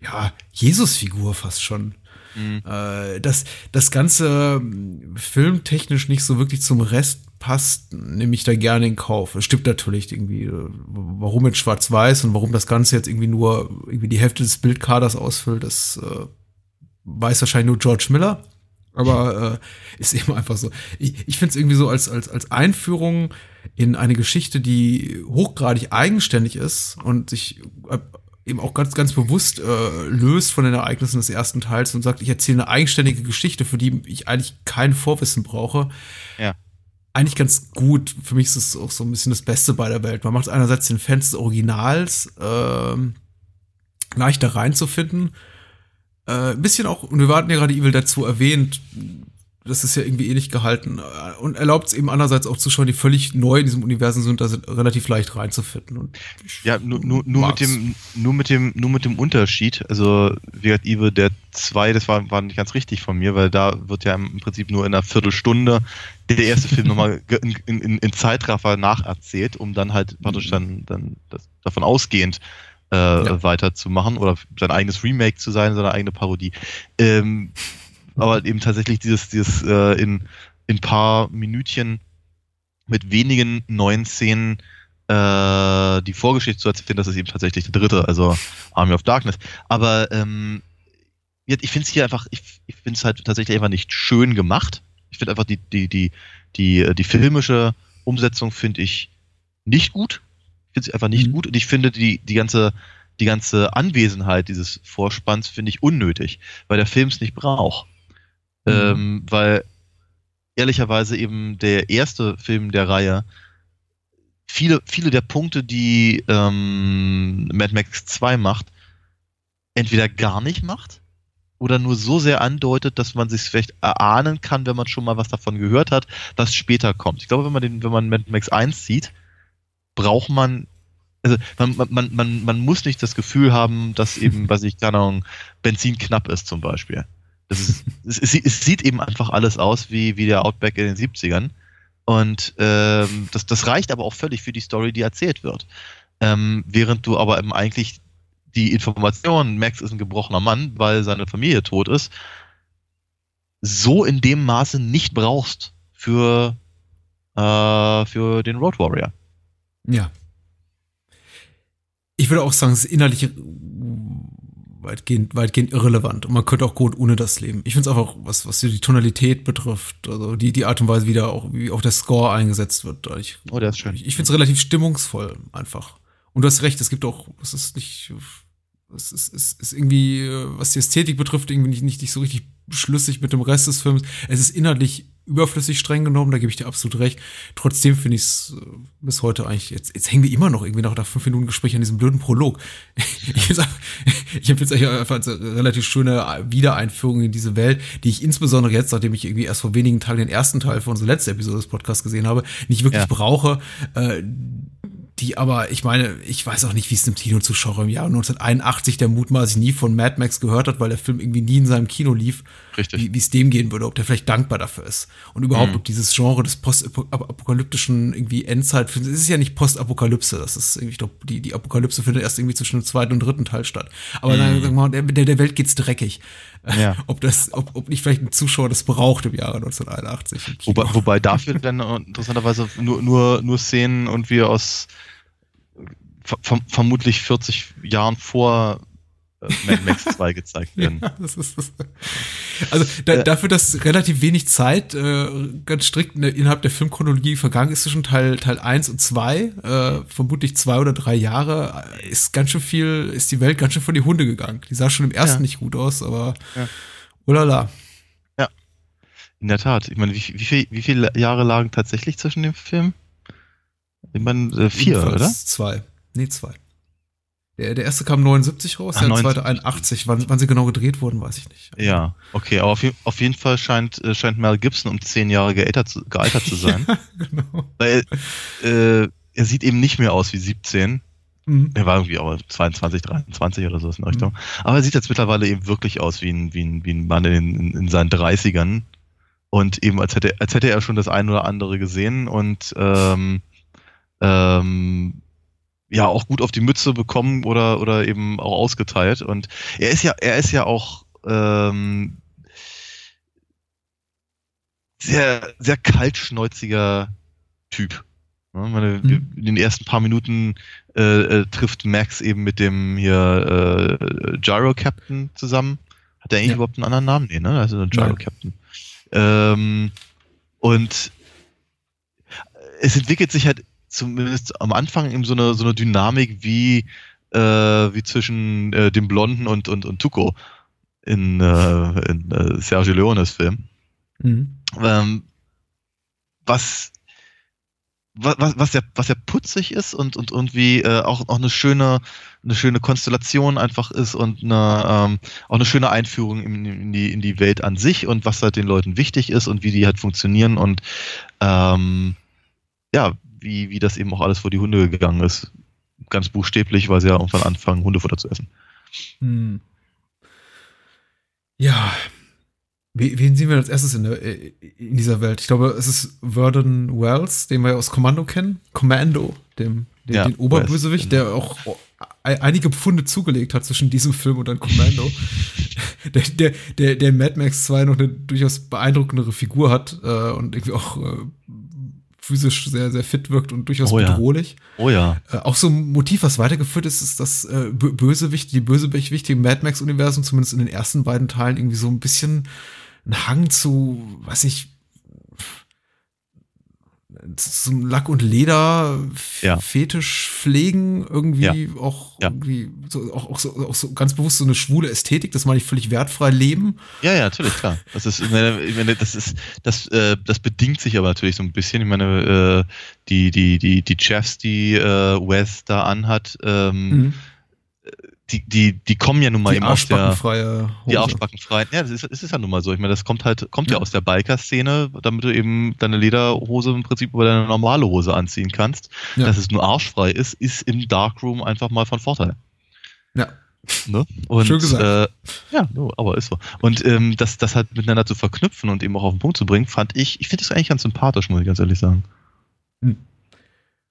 ja, Jesus-Figur fast schon. Mhm. Äh, dass das Ganze ähm, filmtechnisch nicht so wirklich zum Rest passt, nehme ich da gerne in Kauf. Es stimmt natürlich irgendwie, äh, warum in Schwarz-Weiß und warum das Ganze jetzt irgendwie nur irgendwie die Hälfte des Bildkaders ausfüllt, das äh, weiß wahrscheinlich nur George Miller. Aber äh, ist eben einfach so. Ich, ich finde es irgendwie so als, als, als Einführung in eine Geschichte, die hochgradig eigenständig ist und sich äh, eben auch ganz, ganz bewusst äh, löst von den Ereignissen des ersten Teils und sagt, ich erzähle eine eigenständige Geschichte, für die ich eigentlich kein Vorwissen brauche. Ja. Eigentlich ganz gut. Für mich ist es auch so ein bisschen das Beste bei der Welt. Man macht einerseits den Fans des Originals ähm, leichter reinzufinden. Äh, ein bisschen auch, und wir hatten ja gerade Evil dazu erwähnt, das ist ja irgendwie ähnlich gehalten äh, und erlaubt es eben andererseits auch Zuschauern, die völlig neu in diesem Universum sind, da relativ leicht reinzufinden. Ja, nur, nur, nur, mit dem, nur, mit dem, nur mit dem Unterschied, also wie gesagt, Evil Dead 2, das war, war nicht ganz richtig von mir, weil da wird ja im Prinzip nur in einer Viertelstunde der erste Film nochmal in, in, in Zeitraffer nacherzählt, um dann halt praktisch dann, dann das, davon ausgehend äh, Ja. weiterzumachen oder sein eigenes Remake zu sein, seine eigene Parodie. Ähm, aber eben tatsächlich dieses, dieses äh, in in paar Minütchen mit wenigen neuen Szenen äh, die Vorgeschichte zu erzählen, das ist eben tatsächlich der dritte, also Army of Darkness. Aber ähm, ich finde es hier einfach, ich, ich finde es halt tatsächlich einfach nicht schön gemacht. Ich finde einfach die, die, die, die, äh, die filmische Umsetzung finde ich nicht gut. Ich finde sie einfach nicht Mhm. gut und ich finde die, die ganze, die ganze Anwesenheit dieses Vorspanns finde ich unnötig, weil der Film es nicht braucht. Mhm. Ähm, weil ehrlicherweise eben der erste Film der Reihe viele, viele der Punkte, die ähm, Mad Max 2 macht, entweder gar nicht macht oder nur so sehr andeutet, dass man sich vielleicht erahnen kann, wenn man schon mal was davon gehört hat, was später kommt. Ich glaube, wenn man den, wenn man Mad Max 1 sieht, braucht man also man, man, man, man, muss nicht das Gefühl haben, dass eben, was ich, keine Ahnung, Benzin knapp ist zum Beispiel. Ist, es, es sieht eben einfach alles aus wie, wie der Outback in den 70ern. Und ähm, das, das reicht aber auch völlig für die Story, die erzählt wird. Ähm, während du aber eben eigentlich die Information, Max ist ein gebrochener Mann, weil seine Familie tot ist, so in dem Maße nicht brauchst für, äh, für den Road Warrior. Ja. Ich würde auch sagen, es ist innerlich weitgehend, weitgehend irrelevant und man könnte auch gut ohne das leben. Ich finde es einfach, was, was die Tonalität betrifft, also die, die Art und Weise, wie da auch, wie auch der Score eingesetzt wird. Ich, oh, der ist schön. Ich, ich finde es relativ stimmungsvoll einfach. Und du hast recht, es gibt auch, es ist nicht, es ist, ist, ist irgendwie, was die Ästhetik betrifft, irgendwie nicht, nicht, nicht so richtig schlüssig mit dem Rest des Films. Es ist inhaltlich überflüssig streng genommen, da gebe ich dir absolut recht. Trotzdem finde ich es äh, bis heute eigentlich, jetzt, jetzt hängen wir immer noch irgendwie nach, nach fünf Minuten Gespräch an diesem blöden Prolog. ich habe jetzt einfach eine relativ schöne Wiedereinführung in diese Welt, die ich insbesondere jetzt, nachdem ich irgendwie erst vor wenigen Tagen den ersten Teil von unserer letzten Episode des Podcasts gesehen habe, nicht wirklich ja. brauche. Äh, die aber, ich meine, ich weiß auch nicht, wie es einem Kinozuschauer im Jahr 1981, der mutmaßlich nie von Mad Max gehört hat, weil der Film irgendwie nie in seinem Kino lief, Richtig. wie es dem gehen würde, ob der vielleicht dankbar dafür ist. Und überhaupt, mhm. ob dieses Genre des postapokalyptischen irgendwie Endzeitfilms, es ist ja nicht Postapokalypse, das ist irgendwie, ich glaube, die, die Apokalypse findet erst irgendwie zwischen dem zweiten und dritten Teil statt. Aber mhm. dann, sagen wir mal, der, der Welt geht's dreckig. Ja. ob das, ob, ob nicht vielleicht ein Zuschauer das braucht im Jahre 1981. Wobei, wobei dafür dann interessanterweise nur, nur, nur Szenen und wir aus ver vermutlich 40 Jahren vor Mad Max 2 gezeigt werden. Ja, das ist, das. Also da, äh, dafür, dass relativ wenig Zeit äh, ganz strikt innerhalb der Filmchronologie vergangen ist zwischen Teil, Teil 1 und 2, äh, vermutlich zwei oder drei Jahre, äh, ist ganz schön viel, ist die Welt ganz schön vor die Hunde gegangen. Die sah schon im ersten ja. nicht gut aus, aber ja. ulala. Ja, in der Tat. Ich meine, wie, wie, viel, wie viele Jahre lagen tatsächlich zwischen dem Film? Ich meine, äh, vier, Jedenfalls oder? Zwei. Nee, zwei. Der, der erste kam 79 raus, Ach, der 79. zweite 81. Wann, wann sie genau gedreht wurden, weiß ich nicht. Ja, okay, aber auf, auf jeden Fall scheint, äh, scheint Mel Gibson um zehn Jahre gealtert zu, gealtert zu sein. ja, genau. Weil äh, er sieht eben nicht mehr aus wie 17. Mhm. Er war irgendwie auch 22, 23 oder so in Richtung. Mhm. Aber er sieht jetzt mittlerweile eben wirklich aus wie ein, wie ein, wie ein Mann in, in, in seinen 30ern. Und eben als hätte, als hätte er schon das ein oder andere gesehen und ähm, ähm, ja auch gut auf die Mütze bekommen oder oder eben auch ausgeteilt. Und er ist ja er ist ja auch ähm, sehr sehr kaltschnäuziger Typ. Ja, meine, mhm. In den ersten paar Minuten äh, äh, trifft Max eben mit dem hier äh, Gyro Captain zusammen. Hat er eigentlich ja. überhaupt einen anderen Namen? Nee, ne? Also ein Gyro Captain. Ähm, und es entwickelt sich halt zumindest am Anfang eben so eine, so eine Dynamik wie, äh, wie zwischen äh, dem Blonden und, und, und Tuco in, äh, in äh, Sergio Leones Film. Mhm. Ähm, was, was, was, ja, was ja putzig ist und, und irgendwie äh, auch, auch eine schöne, eine schöne Konstellation einfach ist und eine, ähm, auch eine schöne Einführung in, in, die, in die Welt an sich und was halt den Leuten wichtig ist und wie die halt funktionieren und ähm, ja, wie, wie das eben auch alles vor die Hunde gegangen ist. Ganz buchstäblich, weil sie ja irgendwann anfangen, Hundefutter zu essen. Hm. Ja. Wen sehen wir als erstes in, der, in dieser Welt? Ich glaube, es ist Verdon Wells, den wir aus Kommando kennen. Commando, dem, dem ja, den Oberbösewicht, der auch einige Pfunde zugelegt hat zwischen diesem Film und dann Commando. der, der, der, der Mad Max 2 noch eine durchaus beeindruckendere Figur hat äh, und irgendwie auch äh, physisch sehr, sehr fit wirkt und durchaus oh ja. bedrohlich. Oh ja. Äh, auch so ein Motiv, was weitergeführt ist, ist das äh, Bösewicht, die Bösewicht im Mad Max-Universum, zumindest in den ersten beiden Teilen, irgendwie so ein bisschen ein Hang zu, weiß ich, zum Lack- und Leder-Fetisch ja. pflegen, irgendwie ja. auch irgendwie so, auch, auch, so, auch so ganz bewusst so eine schwule Ästhetik, das meine ich völlig wertfrei leben. Ja, ja, natürlich, klar. Das ist, ich meine das ist, das, äh, das bedingt sich aber natürlich so ein bisschen. Ich meine, äh, die, die, die, die Chefs, die äh, Wes da anhat, ähm, mhm die, die, die kommen ja nun mal die eben aus der Hose. die Arschbackenfreien. Ja, das ist, das ist ja nun mal so. Ich meine, das kommt halt, kommt ja, ja aus der Biker-Szene, damit du eben deine Lederhose im Prinzip über deine normale Hose anziehen kannst. Ja. Dass es nur arschfrei ist, ist im Darkroom einfach mal von Vorteil. Ja. Ne? Und, Schön gesagt. Äh, ja, no, aber ist so. Und ähm, das, das halt miteinander zu verknüpfen und eben auch auf den Punkt zu bringen, fand ich, ich finde das eigentlich ganz sympathisch, muss ich ganz ehrlich sagen. Hm.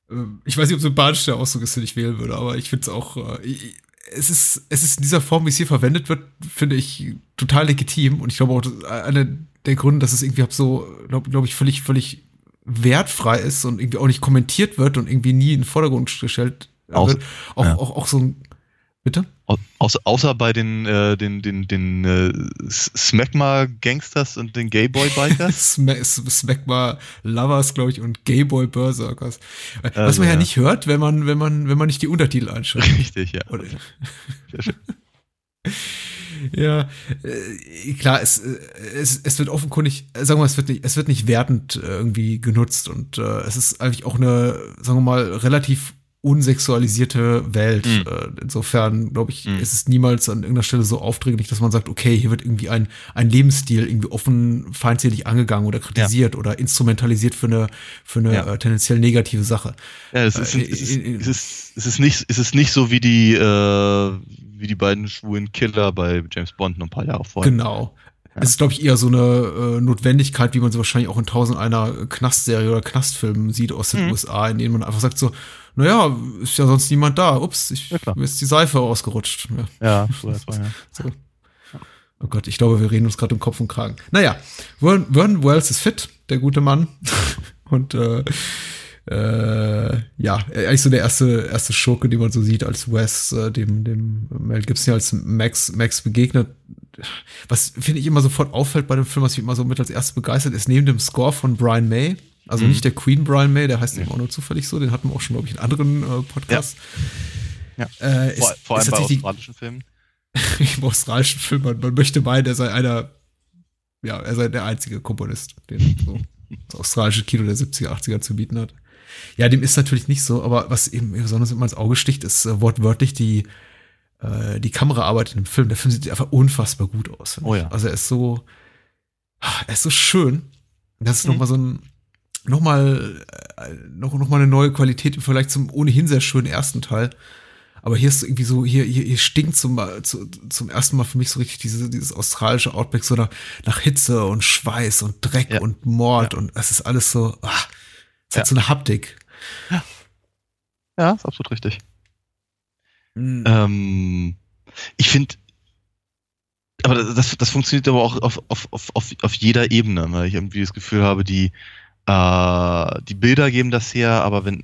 Ähm, ich weiß nicht, ob sympathisch der Ausdruck ist, den ich wählen würde, aber ich finde es auch, äh, ich, es ist, es ist in dieser Form, wie es hier verwendet wird, finde ich total legitim und ich glaube auch, einer der Gründe, dass es irgendwie so, glaube glaub ich, völlig, völlig wertfrei ist und irgendwie auch nicht kommentiert wird und irgendwie nie in den Vordergrund gestellt Aus, wird. Auch, ja. auch, auch so ein, bitte? Außer, außer bei den, äh, den, den, den äh, Smegma-Gangsters und den Gayboy-Bikers. Smack, Smegma Lovers, glaube ich, und Gayboy Berserkers. Was Also, man ja, ja. nicht hört, wenn man, wenn man, wenn man nicht die Untertitel einschreibt. Richtig, ja. Ja, äh, klar, es, äh, es, es wird offenkundig, äh, sagen wir mal, es wird nicht, es wird nicht wertend äh, irgendwie genutzt und äh, es ist eigentlich auch eine, sagen wir mal, relativ unsexualisierte Welt. Mhm. Äh, insofern, glaube ich, Mhm. ist es niemals an irgendeiner Stelle so aufdringlich, dass man sagt, okay, hier wird irgendwie ein, ein Lebensstil irgendwie offen feindselig angegangen oder kritisiert oder instrumentalisiert für eine, für eine Ja. äh, tendenziell negative Sache. Ja, es ist, Äh, es ist, in- in- es ist, es ist nicht, es ist nicht so wie die, äh, wie die beiden schwulen Killer bei James Bond noch ein paar Jahre vorher. Genau. Es ist, glaube ich, eher so eine äh, Notwendigkeit, wie man sie wahrscheinlich auch in tausend einer Knastserie oder Knastfilmen sieht aus den Mhm. USA, in denen man einfach sagt so, naja, ist ja sonst niemand da. Ups, ich, Ja, mir ist die Seife ausgerutscht. Ja, Ja, war ja. so. Oh Gott, ich glaube, wir reden uns gerade im Kopf und Kragen. Naja, Vernon, Vernon Wells ist fit, der gute Mann. Und äh, äh, ja, eigentlich so der erste, erste Schurke, den man so sieht, als Wes äh, dem, dem Mel Gibson als Max, Max begegnet. Was finde ich immer sofort auffällt bei dem Film, was mich immer so mit als erstes begeistert, ist neben dem Score von Brian May, also Mhm. nicht der Queen Brian May, der heißt Nee. eben auch nur zufällig so, den hatten wir auch schon, glaube ich, in anderen äh, Podcasts. Ja. Äh, ist, Vor, allem bei australischen Filmen. im australischen Film, man, man möchte meinen, er sei einer, ja, er sei der einzige Komponist, den so das australische Kino der 70er, 80er zu bieten hat. Ja, dem ist natürlich nicht so, aber was eben besonders immer ins Auge sticht, ist äh, wortwörtlich die, äh, die Kameraarbeit in dem Film. Der Film sieht einfach unfassbar gut aus. Oh ich. ja. Also er ist so, er ist so schön. Das ist Mhm. noch mal so ein, noch mal, äh, noch, noch mal eine neue Qualität im Vergleich zum ohnehin sehr schönen ersten Teil. Aber hier ist irgendwie so, hier, hier, hier stinkt zum, zu, zum ersten Mal für mich so richtig diese, dieses australische Outback so nach, nach Hitze und Schweiß und Dreck Ja. und Mord Ja. und es ist alles so, ah, es Ja. hat so eine Haptik. Ja, ist absolut richtig. Mhm. Ähm, ich finde, aber das- das, das funktioniert aber auch auf, auf, auf, auf, auf jeder Ebene, weil ich irgendwie das Gefühl habe, die, äh, die Bilder geben das her, aber wenn,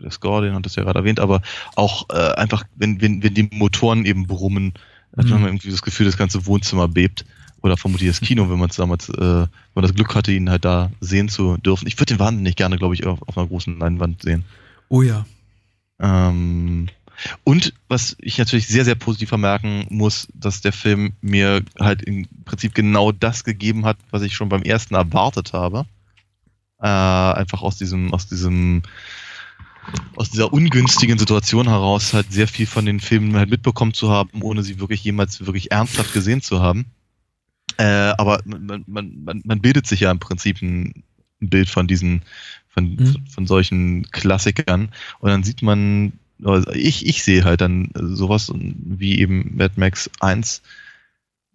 der Score, den hat das ja gerade erwähnt, aber auch äh, einfach, wenn, wenn, wenn die Motoren eben brummen, hat Mhm. man irgendwie das Gefühl, das ganze Wohnzimmer bebt. Oder vermutlich das Kino, wenn man es damals, äh, wenn man das Glück hatte, ihn halt da sehen zu dürfen. Ich würde den wahnsinnig gerne, glaube ich, auf, auf einer großen Leinwand sehen. Oh ja. Ähm, und was ich natürlich sehr, sehr positiv vermerken muss, dass der Film mir halt im Prinzip genau das gegeben hat, was ich schon beim ersten erwartet habe. Äh, einfach aus diesem, aus diesem, aus dieser ungünstigen Situation heraus halt sehr viel von den Filmen halt mitbekommen zu haben, ohne sie wirklich jemals wirklich ernsthaft gesehen zu haben. Äh, aber man, man, man, man bildet sich ja im Prinzip ein, ein Bild von diesen, von, Mhm. von, solchen Klassikern und dann sieht man, also ich, ich sehe halt dann sowas wie eben Mad Max 1,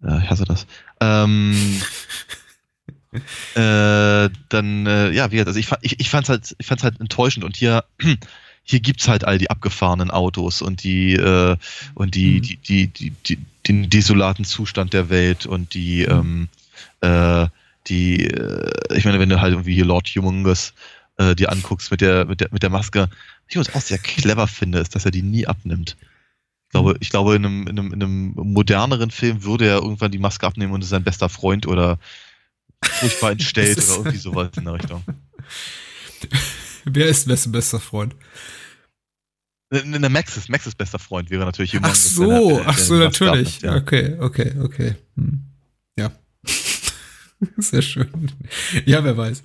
äh, ich hasse das, ähm, äh, dann, äh, ja, wie gesagt, also ich, ich, ich fand's halt, ich fand's halt enttäuschend und hier, hier gibt's halt all die abgefahrenen Autos und die, äh, und die, Mhm. die, die, die, die, den desolaten Zustand der Welt und die, Mhm. ähm, äh, die, äh, ich meine, wenn du halt irgendwie hier Lord Humongous äh, dir anguckst mit der, mit der, mit der Maske, was ich uns auch sehr clever finde, ist, dass er die nie abnimmt. Ich glaube, ich glaube in, einem, in, einem, in einem moderneren Film würde er irgendwann die Maske abnehmen und ist sein bester Freund oder furchtbar entstellt ist- oder irgendwie sowas in der Richtung. Wer ist wessen bester Freund? Der Max ist Maxes bester Freund wäre natürlich Ach Humongous, so, wenn er- wenn er ach so, natürlich. abnimmt, ja. Okay, okay, okay. Hm. Ja. Sehr schön. Ja, wer weiß.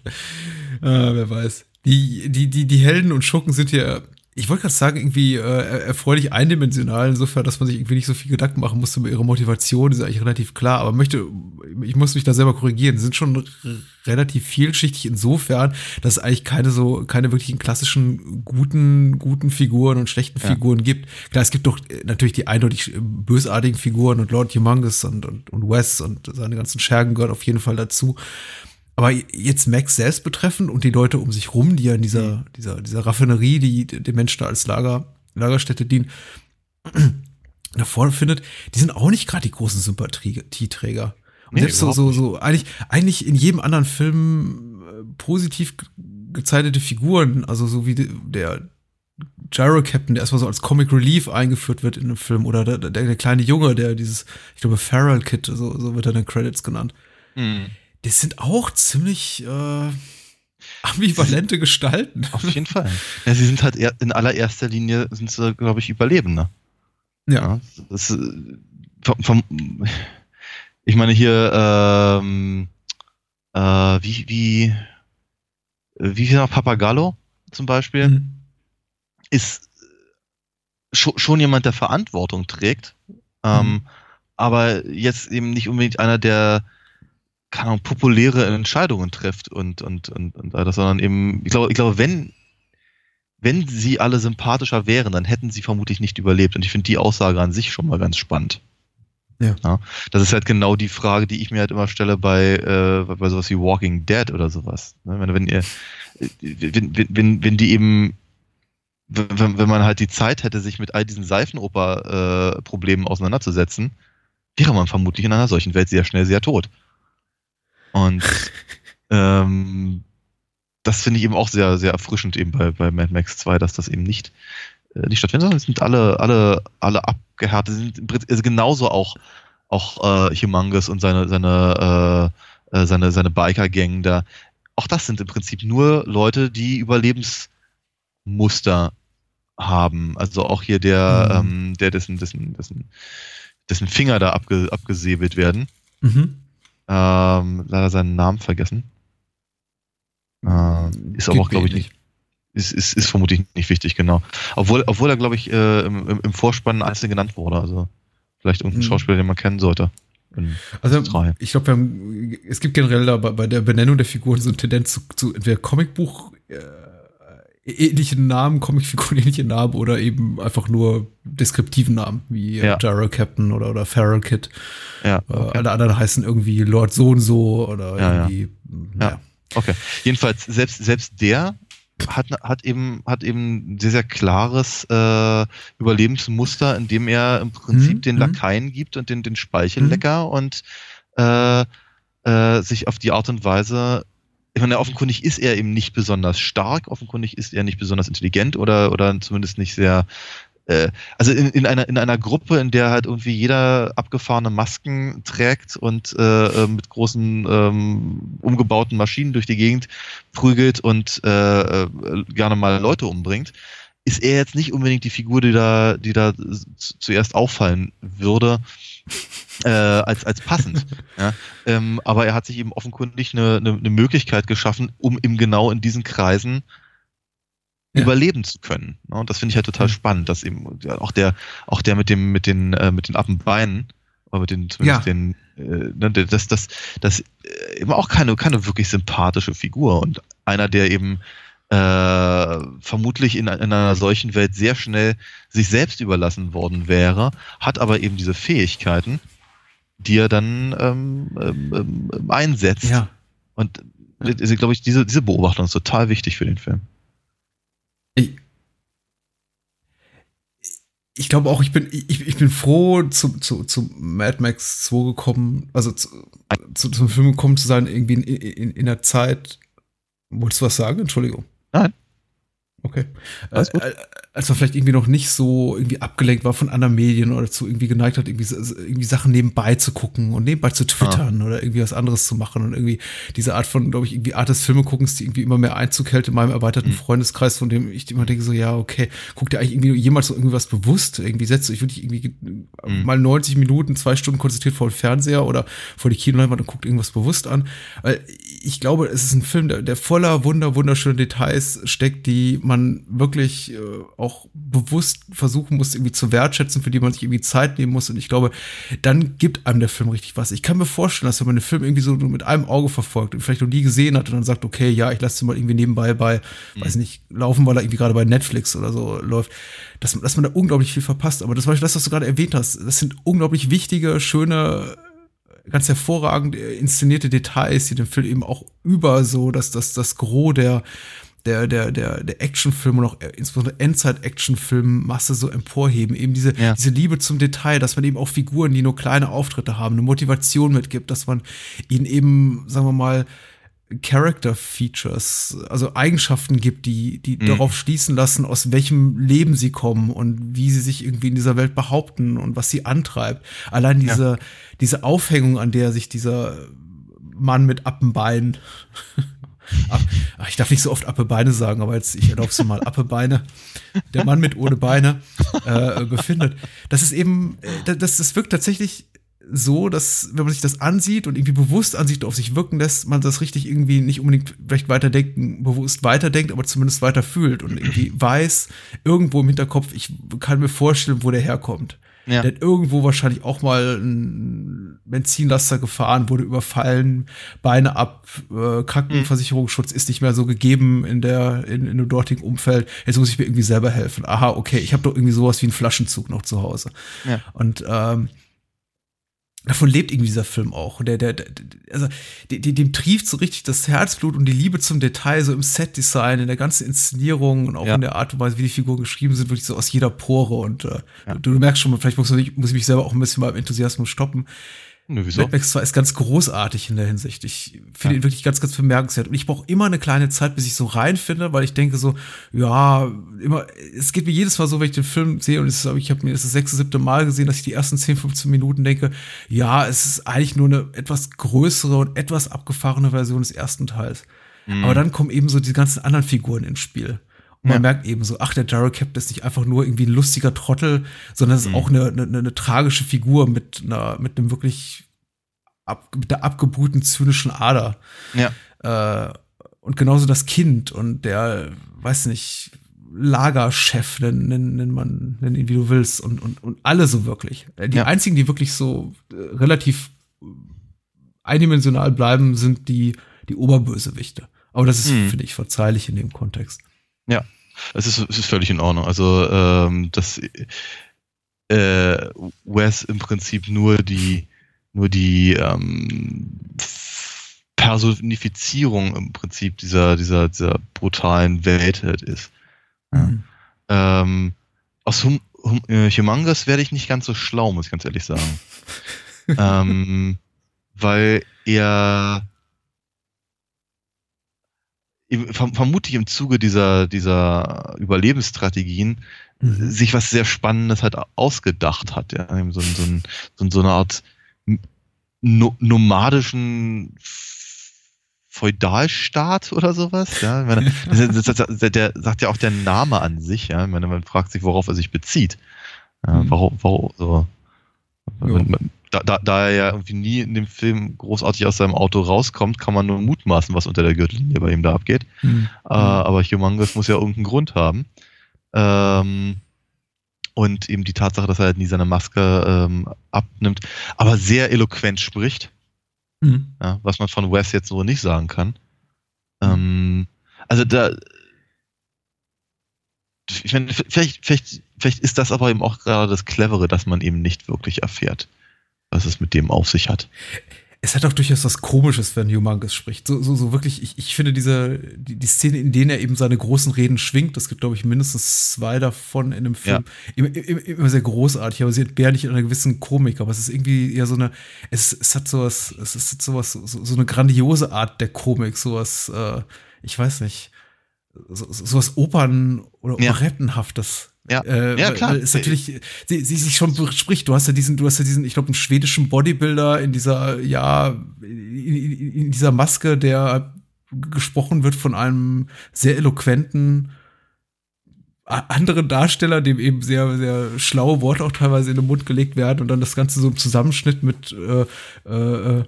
Äh, wer weiß. Die, die, die, die Helden und Schurken sind ja ich wollte gerade sagen, irgendwie äh, erfreulich eindimensional, insofern, dass man sich irgendwie nicht so viel Gedanken machen musste über ihre Motivation, ist eigentlich relativ klar, aber möchte, ich muss mich da selber korrigieren, sind schon relativ vielschichtig insofern, dass es eigentlich keine so, keine wirklichen klassischen guten, guten Figuren und schlechten ja. Figuren gibt. Klar, es gibt doch äh, natürlich die eindeutig bösartigen Figuren und Lord Humongous und, und, und Wes und seine ganzen Schergen gehören auf jeden Fall dazu. Aber jetzt Max selbst betreffend und die Leute um sich rum, die ja in dieser, mhm. dieser, dieser Raffinerie, die den Menschen als Lager, Lagerstätte dienen, davor findet, die sind auch nicht gerade die großen Sympathieträger. Und nee, selbst so, so, so, eigentlich, eigentlich in jedem anderen Film äh, positiv gezeichnete Figuren, also so wie der Gyro Captain, der erstmal so als Comic Relief eingeführt wird in einem Film, oder der, der, der kleine Junge, der dieses, ich glaube, Feral Kid, so, so wird er in den Credits genannt. Mhm das sind auch ziemlich äh, ambivalente Gestalten. Auf jeden Fall. Ja, sie sind halt in allererster Linie, sind sie, glaube ich, Überlebende. Ja. das, äh, vom, vom, ich meine hier, ähm, äh, wie, wie, wie viel noch Papagallo zum Beispiel, mhm. ist schon, schon jemand, der Verantwortung trägt, ähm, mhm. aber jetzt eben nicht unbedingt einer, der keine Ahnung, populäre Entscheidungen trifft und, und, und, und das, sondern eben, ich glaube, ich glaube, wenn, wenn sie alle sympathischer wären, dann hätten sie vermutlich nicht überlebt. Und ich finde die Aussage an sich schon mal ganz spannend. Ja. ja. Das ist halt genau die Frage, die ich mir halt immer stelle bei, äh, bei sowas wie Walking Dead oder sowas. Ne? Wenn, wenn ihr, wenn, wenn, wenn die eben, wenn, wenn man halt die Zeit hätte, sich mit all diesen Seifenoper-Problemen äh, auseinanderzusetzen, wäre man vermutlich in einer solchen Welt sehr schnell sehr tot. Und ähm, das finde ich eben auch sehr, sehr erfrischend eben bei, bei Mad Max 2, dass das eben nicht, äh, nicht stattfindet, sondern es sind alle, alle, alle abgehärtet, sind also genauso auch, auch äh, Humongous und seine, seine, äh, äh, seine, seine Biker-Gang da. Auch das sind im Prinzip nur Leute, die Überlebensmuster haben. Also auch hier der, mhm. ähm, der dessen, dessen, dessen, dessen Finger da abge, abgesäbelt werden. Mhm. Ähm, leider seinen Namen vergessen. Ähm, ist aber auch, glaube ich, nicht. Ist, ist, ist vermutlich nicht wichtig, genau. Obwohl, obwohl er, glaube ich, äh, im, im Vorspann einzeln genannt wurde. Also vielleicht irgendein mhm. Schauspieler, den man kennen sollte. Also ich glaube, es gibt generell da bei, bei der Benennung der Figuren so eine Tendenz zu, zu entweder Comicbuch äh, ähnlichen Namen, Comicfiguren ähnliche Namen oder eben einfach nur deskriptiven Namen, wie ja. Gyro Captain oder, oder Feral Kid. Ja, äh, okay. Alle anderen heißen irgendwie Lord so und so oder ja, irgendwie. Ja. ja. Okay. Jedenfalls, selbst, selbst der hat, hat eben, hat eben ein sehr, sehr klares äh, Überlebensmuster, in dem er im Prinzip mhm. den mhm. Lakaien gibt und den, den Speichellecker mhm. und äh, äh, sich auf die Art und Weise ich meine, offenkundig ist er eben nicht besonders stark, offenkundig ist er nicht besonders intelligent oder, oder zumindest nicht sehr, äh, also in, in, einer, in einer Gruppe, in der halt irgendwie jeder abgefahrene Masken trägt und äh, äh mit großen ähm, umgebauten Maschinen durch die Gegend prügelt und äh, äh, gerne mal Leute umbringt, ist er jetzt nicht unbedingt die Figur, die da, die da zuerst auffallen würde äh, als, als passend. ja. ähm, aber er hat sich eben offenkundig eine, eine, eine Möglichkeit geschaffen, um eben genau in diesen Kreisen ja. überleben zu können. Ne? Und das finde ich halt total mhm. spannend, dass eben auch der, auch der mit dem, mit den, äh, mit den Appenbeinen, oder mit den, zumindest ja. den, äh, ne, das, das, das äh, eben auch keine, keine wirklich sympathische Figur und einer, der eben äh, vermutlich in, in, einer solchen Welt sehr schnell sich selbst überlassen worden wäre, hat aber eben diese Fähigkeiten, die er dann ähm, ähm, ähm einsetzt. Ja. Und äh, glaube ich, diese, diese Beobachtung ist total wichtig für den Film. Ich, ich glaube auch, ich bin, ich, ich bin froh, zu, zu, zu Mad Max 2 gekommen, also zu, zu, zum Film gekommen zu sein, irgendwie in, in, in der Zeit. Wolltest du was sagen? Entschuldigung. Nein. Okay. Alles gut. Äh, als man vielleicht irgendwie noch nicht so irgendwie abgelenkt war von anderen Medien oder zu irgendwie geneigt hat, irgendwie, irgendwie Sachen nebenbei zu gucken und nebenbei zu twittern ah. oder irgendwie was anderes zu machen und irgendwie diese Art von, glaube ich, irgendwie Art des Filmeguckens, die irgendwie immer mehr Einzug hält in meinem erweiterten mhm. Freundeskreis, von dem ich immer denke so, ja, okay, guck dir eigentlich irgendwie jemals so irgendwas bewusst, irgendwie setzt du dich wirklich irgendwie mhm. mal 90 Minuten, zwei Stunden konzentriert vor den Fernseher oder vor die Kinoleinwand und guckt irgendwas bewusst an, weil ich glaube, es ist ein Film, der, der voller wunder, wunderschöner Details steckt, die man wirklich äh, auch bewusst versuchen muss, irgendwie zu wertschätzen, für die man sich irgendwie Zeit nehmen muss. Und ich glaube, dann gibt einem der Film richtig was. Ich kann mir vorstellen, dass wenn man den Film irgendwie so mit einem Auge verfolgt und vielleicht noch nie gesehen hat und dann sagt, okay, ja, ich lasse den mal irgendwie nebenbei bei, mhm. weiß nicht, laufen, weil er irgendwie gerade bei Netflix oder so läuft, dass, dass man da unglaublich viel verpasst. Aber das war das, was du gerade erwähnt hast. Das sind unglaublich wichtige, schöne ganz hervorragend inszenierte Details, die den Film eben auch über so, dass das, das Gros der, der, der, der, der Actionfilm und auch insbesondere Endzeit-Actionfilm-Masse so emporheben. Eben diese, ja. diese Liebe zum Detail, dass man eben auch Figuren, die nur kleine Auftritte haben, eine Motivation mitgibt, dass man ihnen eben, sagen wir mal, Character Features, also Eigenschaften gibt, die, die mhm. darauf schließen lassen, aus welchem Leben sie kommen und wie sie sich irgendwie in dieser Welt behaupten und was sie antreibt. Allein diese, ja. diese Aufhängung, an der sich dieser Mann mit Appenbein, ach, ich darf nicht so oft Appebeine sagen, aber jetzt, ich erlaube es mal, Appebeine, der Mann mit ohne Beine, äh, befindet. Das ist eben, äh, das, das wirkt tatsächlich so, dass, wenn man sich das ansieht und irgendwie bewusst ansieht, auf sich wirken lässt, man das richtig irgendwie nicht unbedingt vielleicht weiterdenken, bewusst weiterdenkt, aber zumindest weiter fühlt und irgendwie weiß, irgendwo im Hinterkopf, ich kann mir vorstellen, wo der herkommt. Ja. Der hat irgendwo wahrscheinlich auch mal ein Benzinlaster gefahren, wurde überfallen, Beine ab, äh, Krankenversicherungsschutz ist nicht mehr so gegeben in der in, in dem dortigen Umfeld. Jetzt muss ich mir irgendwie selber helfen. Aha, okay, ich habe doch irgendwie sowas wie einen Flaschenzug noch zu Hause. Ja. Und ähm, davon lebt irgendwie dieser Film auch. Der, der, der also dem, dem trieft so richtig das Herzblut und die Liebe zum Detail, so im Setdesign, in der ganzen Inszenierung und auch ja. in der Art und Weise, wie die Figuren geschrieben sind, wirklich so aus jeder Pore. Und äh, ja. du, du, merkst schon, vielleicht muss, muss ich mich selber auch ein bisschen beim Enthusiasmus stoppen. Nö, wieso? Mad Max 2 ist ganz großartig in der Hinsicht. Ich finde ja. ihn wirklich ganz, ganz bemerkenswert. Und ich brauche immer eine kleine Zeit, bis ich so reinfinde, weil ich denke so, ja, immer, es geht mir jedes Mal so, wenn ich den Film sehe und ist, ich habe mir das, das sechste, siebte Mal gesehen, dass ich die ersten 10, 15 Minuten denke, ja, es ist eigentlich nur eine etwas größere und etwas abgefahrene Version des ersten Teils. Mhm. Aber dann kommen eben so die ganzen anderen Figuren ins Spiel. Man ja. merkt eben so, ach, der Daryl Captain ist nicht einfach nur irgendwie ein lustiger Trottel, sondern es ist mhm. auch eine, eine, eine, tragische Figur mit einer, mit einem wirklich ab, mit der abgebrühten zynischen Ader. Ja. Äh, und genauso das Kind und der, weiß nicht, Lagerchef, nenn, nenn, nenn man, nenn ihn wie du willst, und, und, und alle so wirklich. Äh, die ja. einzigen, die wirklich so äh, relativ eindimensional bleiben, sind die, die Oberbösewichte. Aber das ist, hm. finde ich, verzeihlich in dem Kontext. Ja. Es ist, es ist völlig in Ordnung. Also, ähm, dass äh, Wes im Prinzip nur die, nur die ähm, Personifizierung im Prinzip dieser, dieser, dieser brutalen Welt halt ist. Mhm. Ähm, aus hum, hum, äh, Humongous werde ich nicht ganz so schlau, muss ich ganz ehrlich sagen. ähm, weil er vermutlich im Zuge dieser, dieser Überlebensstrategien mhm. sich was sehr Spannendes halt ausgedacht hat. Ja? So, so, so, so eine Art no nomadischen Feudalstaat oder sowas. Ja? Meine, das, das, das, der sagt ja auch der Name an sich. Ja? Meine, man fragt sich, worauf er sich bezieht. Ja, mhm. Warum, warum so. Da, da, da, er ja irgendwie nie in dem Film großartig aus seinem Auto rauskommt, kann man nur mutmaßen, was unter der Gürtellinie bei ihm da abgeht. Mhm. Äh, aber Humongous muss ja irgendeinen Grund haben. Ähm, und eben die Tatsache, dass er halt nie seine Maske ähm, abnimmt, aber sehr eloquent spricht, mhm. ja, was man von Wes jetzt so nicht sagen kann. Ähm, also da, ich meine, vielleicht, vielleicht, vielleicht ist das aber eben auch gerade das Clevere, dass man eben nicht wirklich erfährt, was es mit dem auf sich hat es hat auch durchaus was Komisches, wenn Humongous spricht. So, so, so wirklich, ich, ich finde diese, die, die Szene, in denen er eben seine großen Reden schwingt, das gibt, glaube ich, mindestens zwei davon in einem Film, ja. immer, immer, immer, sehr großartig, aber sie entbehren nicht in einer gewissen Komik, aber es ist irgendwie eher so eine, es, es hat sowas, es ist sowas, so, so eine grandiose Art der Komik, sowas, äh, ich weiß nicht, so, sowas Opern- oder Operettenhaftes. Ja, äh, ja klar. Ist natürlich, sie, sie sich schon spricht. Du hast ja diesen, du hast ja diesen, ich glaube, einen schwedischen Bodybuilder in dieser, ja, in, in dieser Maske, der gesprochen wird von einem sehr eloquenten anderen Darsteller, dem eben sehr, sehr schlaue Worte auch teilweise in den Mund gelegt werden und dann das Ganze so im Zusammenschnitt mit äh, äh,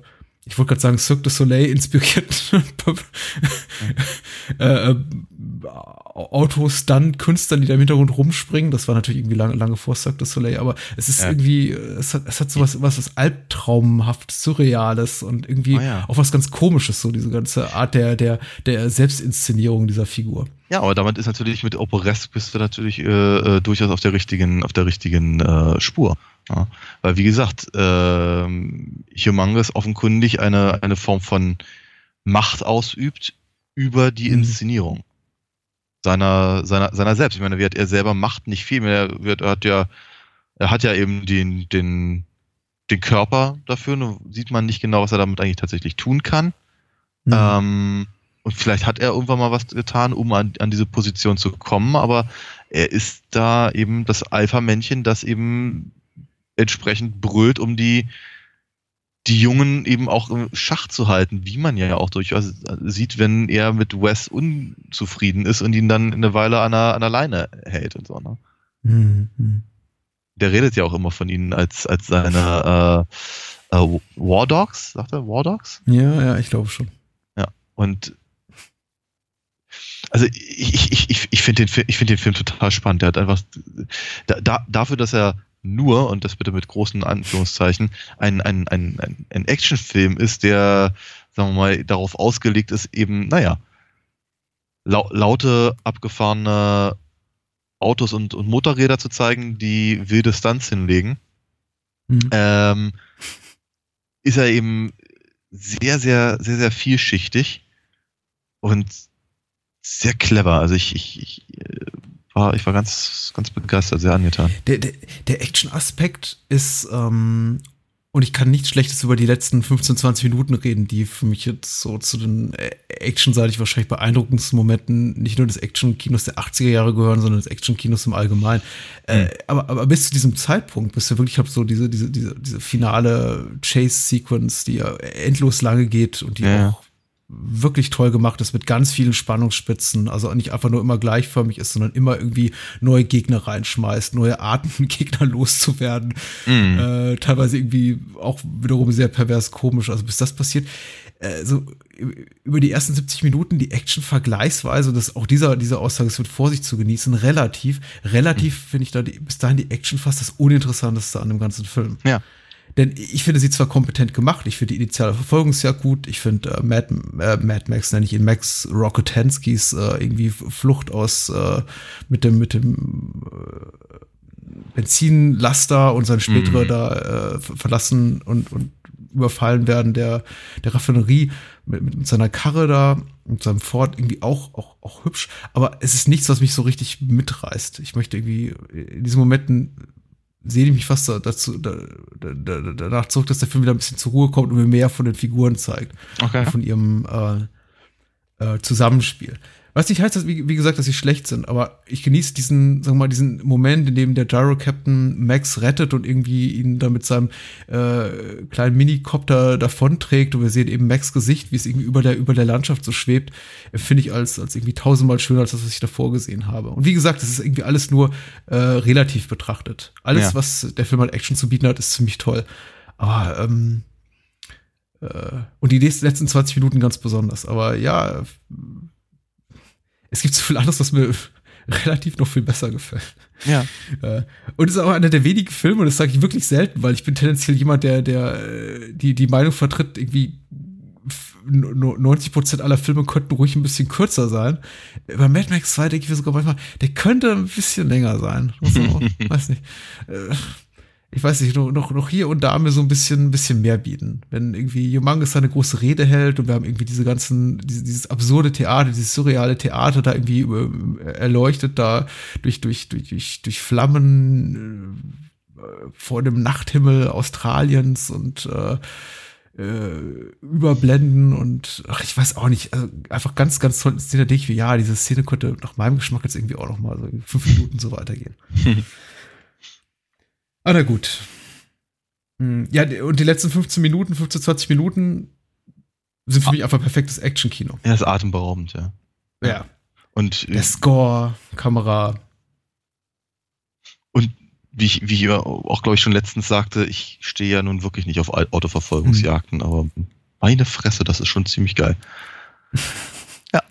ich wollte gerade sagen, Cirque du Soleil inspiriert äh, äh, Autos, dann Künstlern, die da im Hintergrund rumspringen. Das war natürlich irgendwie lange, lange vor Cirque du Soleil, aber es ist ja. irgendwie, es hat, es hat so was, was albtraumhaft Surreales und irgendwie oh ja. auch was ganz Komisches, so diese ganze Art der, der, der Selbstinszenierung dieser Figur. Ja, aber damit ist natürlich mit Operesque bist du natürlich äh, äh, durchaus auf der richtigen, auf der richtigen äh, Spur. Ja, weil wie gesagt, äh, Humongous offenkundig eine, eine Form von Macht ausübt über die mhm. Inszenierung seiner, seiner, seiner selbst. Ich meine, wie hat er selber Macht nicht viel mehr. Er hat ja, er hat ja eben den, den, den Körper dafür. Nur sieht man nicht genau, was er damit eigentlich tatsächlich tun kann. Mhm. Ähm, und vielleicht hat er irgendwann mal was getan, um an, an diese Position zu kommen, aber er ist da eben das Alpha-Männchen, das eben entsprechend brüllt, um die, die Jungen eben auch im Schach zu halten, wie man ja auch durchaus sieht, wenn er mit Wes unzufrieden ist und ihn dann eine Weile an der, an der Leine hält und so. Ne? Mhm. Der redet ja auch immer von ihnen als, als seine äh, äh, War Dogs, sagt er? War Dogs? Ja, ja, ich glaube schon. Ja, und also ich, ich, ich, ich finde den, ich find den Film total spannend. Der hat einfach da, da, dafür, dass er nur, und das bitte mit großen Anführungszeichen, ein, ein, ein, ein, ein Actionfilm ist, der, sagen wir mal, darauf ausgelegt ist, eben, naja, lau laute, abgefahrene Autos und, und Motorräder zu zeigen, die wilde Stunts hinlegen, mhm. ähm, ist er eben sehr, sehr, sehr, sehr vielschichtig und sehr clever. Also ich, ich, ich war, ich war ganz, ganz begeistert, sehr angetan. Der, der, der Action-Aspekt ist, ähm, und ich kann nichts Schlechtes über die letzten 15, 20 Minuten reden, die für mich jetzt so zu den äh, actionseitig wahrscheinlich beeindruckendsten Momenten nicht nur des Action-Kinos der 80er Jahre gehören, sondern des Action-Kinos im Allgemeinen. Mhm. Äh, aber, aber bis zu diesem Zeitpunkt, bis wir wirklich hab so diese, diese, diese, diese finale Chase-Sequence, die ja endlos lange geht und die ja. auch wirklich toll gemacht ist mit ganz vielen Spannungsspitzen, also nicht einfach nur immer gleichförmig ist, sondern immer irgendwie neue Gegner reinschmeißt, neue Arten Gegner loszuwerden, mm. äh, teilweise irgendwie auch wiederum sehr pervers komisch, also bis das passiert, äh, so über die ersten 70 Minuten die Action vergleichsweise, das auch dieser, dieser Aussage ist mit Vorsicht zu genießen, relativ, relativ mm. finde ich da die, bis dahin die Action fast das uninteressanteste an dem ganzen Film. Ja. Denn ich finde sie zwar kompetent gemacht, ich finde die initiale Verfolgungsjagd gut, ich finde äh, Mad, äh, Mad Max, nenne ich ihn, Max Rockethanskis äh, irgendwie Flucht aus äh, mit dem, mit dem äh, Benzinlaster und sein spätere mhm. da äh, verlassen und, und überfallen werden der, der Raffinerie mit, mit seiner Karre da und seinem Ford irgendwie auch, auch, auch hübsch. Aber es ist nichts, was mich so richtig mitreißt. Ich möchte irgendwie in diesen Momenten sehne ich mich fast dazu, da, da, da, danach zurück, dass der Film wieder ein bisschen zur Ruhe kommt und mir mehr von den Figuren zeigt. Okay. Von ihrem äh, äh, Zusammenspiel. Was nicht heißt, dass, wie, wie, gesagt, dass sie schlecht sind, aber ich genieße diesen, sagen wir mal, diesen Moment, in dem der Gyro-Captain Max rettet und irgendwie ihn dann mit seinem äh, kleinen Minicopter davonträgt und wir sehen eben Max Gesicht, wie es irgendwie über der, über der Landschaft so schwebt, finde ich als, als irgendwie tausendmal schöner als das, was ich davor gesehen habe. Und wie gesagt, das ist irgendwie alles nur äh, relativ betrachtet. Alles, ja. was der Film an Action zu bieten hat, ist ziemlich toll. Aber, ähm, äh, und die letzten 20 Minuten ganz besonders. Aber ja, es gibt so viel anderes, was mir relativ noch viel besser gefällt. Ja. Äh, und es ist auch einer der wenigen Filme, und das sage ich wirklich selten, weil ich bin tendenziell jemand, der, der äh, die, die Meinung vertritt, irgendwie 90 Prozent aller Filme könnten ruhig ein bisschen kürzer sein. Bei Mad Max 2 denke ich mir sogar manchmal, der könnte ein bisschen länger sein. Also, weiß nicht. Ich weiß nicht, noch, noch, noch hier und da mir so ein bisschen, ein bisschen mehr bieten. Wenn irgendwie Humongous seine große Rede hält und wir haben irgendwie diese ganzen, diese, dieses absurde Theater, dieses surreale Theater da irgendwie äh, erleuchtet, da durch, durch, durch, durch, durch Flammen äh, vor dem Nachthimmel Australiens und äh, äh, überblenden und ach, ich weiß auch nicht, also einfach ganz, ganz toll Szene, denke ich, wie, ja, diese Szene könnte nach meinem Geschmack jetzt irgendwie auch noch mal so fünf Minuten so weitergehen. Ah, na gut. Hm, ja, und die letzten 15 Minuten, 15, 20 Minuten sind für mich einfach perfektes Action-Kino. Ja, ist atemberaubend, ja. Ja. Und der Score, Kamera. Und wie ich, wie ich auch, glaube ich, schon letztens sagte, ich stehe ja nun wirklich nicht auf Autoverfolgungsjagden, hm. aber Meine Fresse, das ist schon ziemlich geil. ja.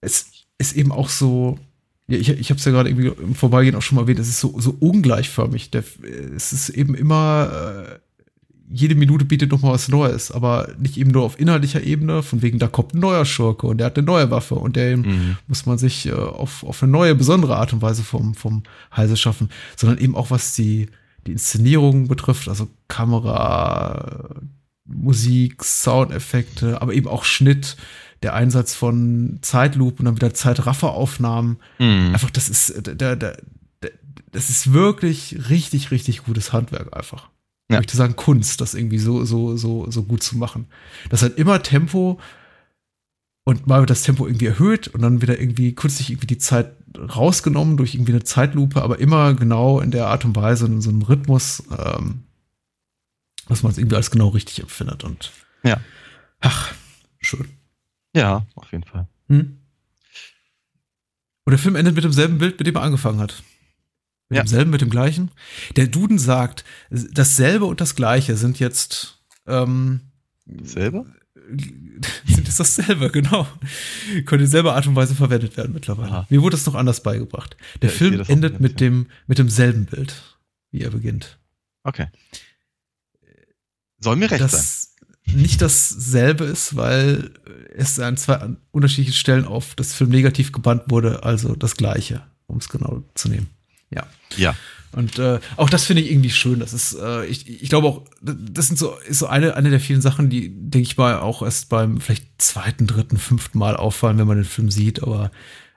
Es ist eben auch so, ja, ich, ich habe es ja gerade irgendwie im Vorbeigehen auch schon mal erwähnt, es ist so, so ungleichförmig. Der, es ist eben immer, äh, jede Minute bietet noch mal was Neues, aber nicht eben nur auf inhaltlicher Ebene, von wegen, da kommt ein neuer Schurke und der hat eine neue Waffe und der mhm. muss man sich äh, auf, auf eine neue, besondere Art und Weise vom, vom Halse schaffen, sondern eben auch was die, die Inszenierung betrifft, also Kamera, Musik, Soundeffekte, aber eben auch Schnitt, der Einsatz von Zeitlupe und dann wieder Zeitrafferaufnahmen. Mhm. Einfach, das ist, der, der, der, das ist wirklich richtig, richtig gutes Handwerk einfach. Ja. Ich möchte sagen, Kunst, das irgendwie so, so, so, so gut zu machen. Das hat immer Tempo und mal wird das Tempo irgendwie erhöht und dann wieder irgendwie künstlich irgendwie die Zeit rausgenommen durch irgendwie eine Zeitlupe, aber immer genau in der Art und Weise, in so einem Rhythmus, ähm, dass man es irgendwie als genau richtig empfindet und ja. Ach, schön. Ja, auf jeden Fall. Hm? Und der Film endet mit demselben Bild, mit dem er angefangen hat. Mit ja. demselben, mit dem gleichen. Der Duden sagt, dasselbe und das gleiche sind jetzt ähm, Dasselbe? Sind jetzt dasselbe, genau. Können in selber Art und Weise verwendet werden mittlerweile. Aha. Mir wurde es noch anders beigebracht. Der ja, Film endet mit dem, mit demselben Bild, wie er beginnt. Okay. Soll mir recht das sein. Nicht dasselbe ist, weil es an zwei unterschiedlichen Stellen auf das Film negativ gebannt wurde, also das gleiche, um es genau zu nehmen. Ja. Ja. Und äh, auch das finde ich irgendwie schön. Das ist, äh, ich, ich glaube auch, das sind so, ist so eine, eine der vielen Sachen, die, denke ich mal, auch erst beim vielleicht zweiten, dritten, fünften Mal auffallen, wenn man den Film sieht. Aber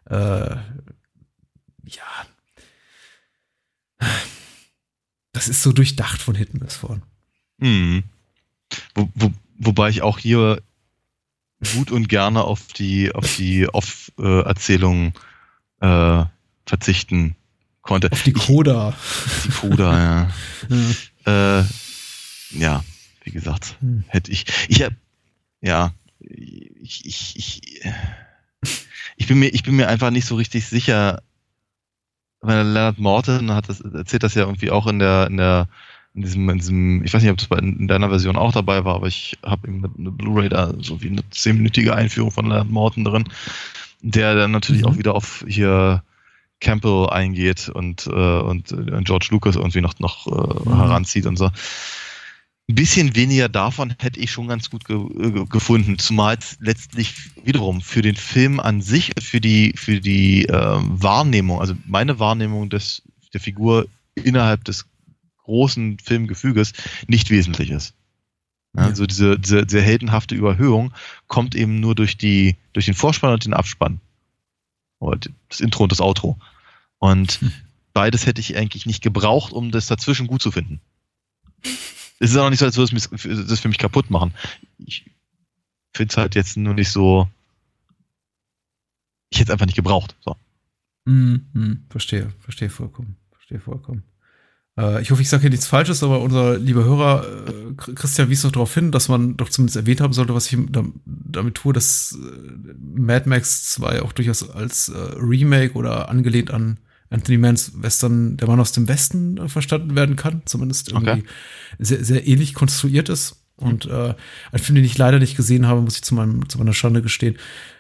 äh, ja, das ist so durchdacht von hinten bis vorn. Mhm. Wo, wo, wobei ich auch hier gut und gerne auf die auf die Off-Erzählung äh, verzichten konnte. Auf die Coda. Die Coda, ja. ja. Äh, ja, wie gesagt, hm. hätte ich. Ich hab, ja, ich, ich, ich, ich, bin mir, ich bin mir einfach nicht so richtig sicher, weil Leonard Morton hat das, erzählt das ja irgendwie auch in der, in der, in diesem, in diesem, ich weiß nicht, ob das in deiner Version auch dabei war, aber ich habe eben eine, eine Blu-ray da, so wie eine zehnminütige Einführung von Leonard Morton drin, der dann natürlich mhm. auch wieder auf hier Campbell eingeht und, äh, und, und äh, George Lucas irgendwie noch, noch äh, mhm. heranzieht und so. Ein bisschen weniger davon hätte ich schon ganz gut ge äh, gefunden, zumal es letztlich wiederum für den Film an sich, für die, für die äh, Wahrnehmung, also meine Wahrnehmung des, der Figur innerhalb des großen Filmgefüges nicht wesentlich ist. Ja, also diese, diese, diese heldenhafte Überhöhung kommt eben nur durch, die, durch den Vorspann und den Abspann. Oder das Intro und das Outro. Und hm. beides hätte ich eigentlich nicht gebraucht, um das dazwischen gut zu finden. Es ist auch nicht so, als würde es das für mich kaputt machen. Ich finde es halt jetzt nur nicht so. Ich hätte es einfach nicht gebraucht. So. Mm, mm, verstehe, verstehe vollkommen. Verstehe vollkommen. Äh, ich hoffe, ich sage hier nichts Falsches, aber unser lieber Hörer äh, Christian wies noch darauf hin, dass man doch zumindest erwähnt haben sollte, was ich damit tue, dass äh, Mad Max 2 auch durchaus als Remake oder angelehnt an Anthony Manns Western Der Mann aus dem Westen verstanden werden kann, zumindest irgendwie okay. sehr, sehr ähnlich konstruiert ist. Und äh, ein Film, den ich leider nicht gesehen habe, muss ich zu, meinem, zu meiner Schande gestehen,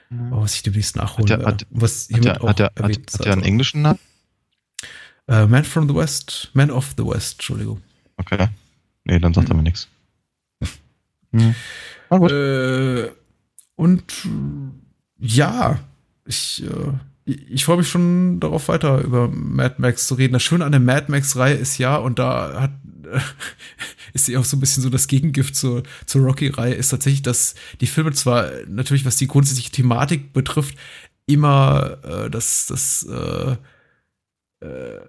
mhm. was ich demnächst nachholen hat der, werde. Was hat der, hat, der, hat, hat der einen englischen Namen? Uh, Man from the West, Man of the West, Entschuldigung. Okay. Nee, dann sagt hm. er mir nichts. Hm. Ah, äh, und ja, ich, äh, ich freue mich schon darauf weiter über Mad Max zu reden. Das Schöne an der Mad Max-Reihe ist ja, und da hat ist sie auch so ein bisschen so das Gegengift zur, zur Rocky-Reihe, ist tatsächlich, dass die Filme zwar natürlich, was die grundsätzliche Thematik betrifft, immer äh, das, das äh, äh,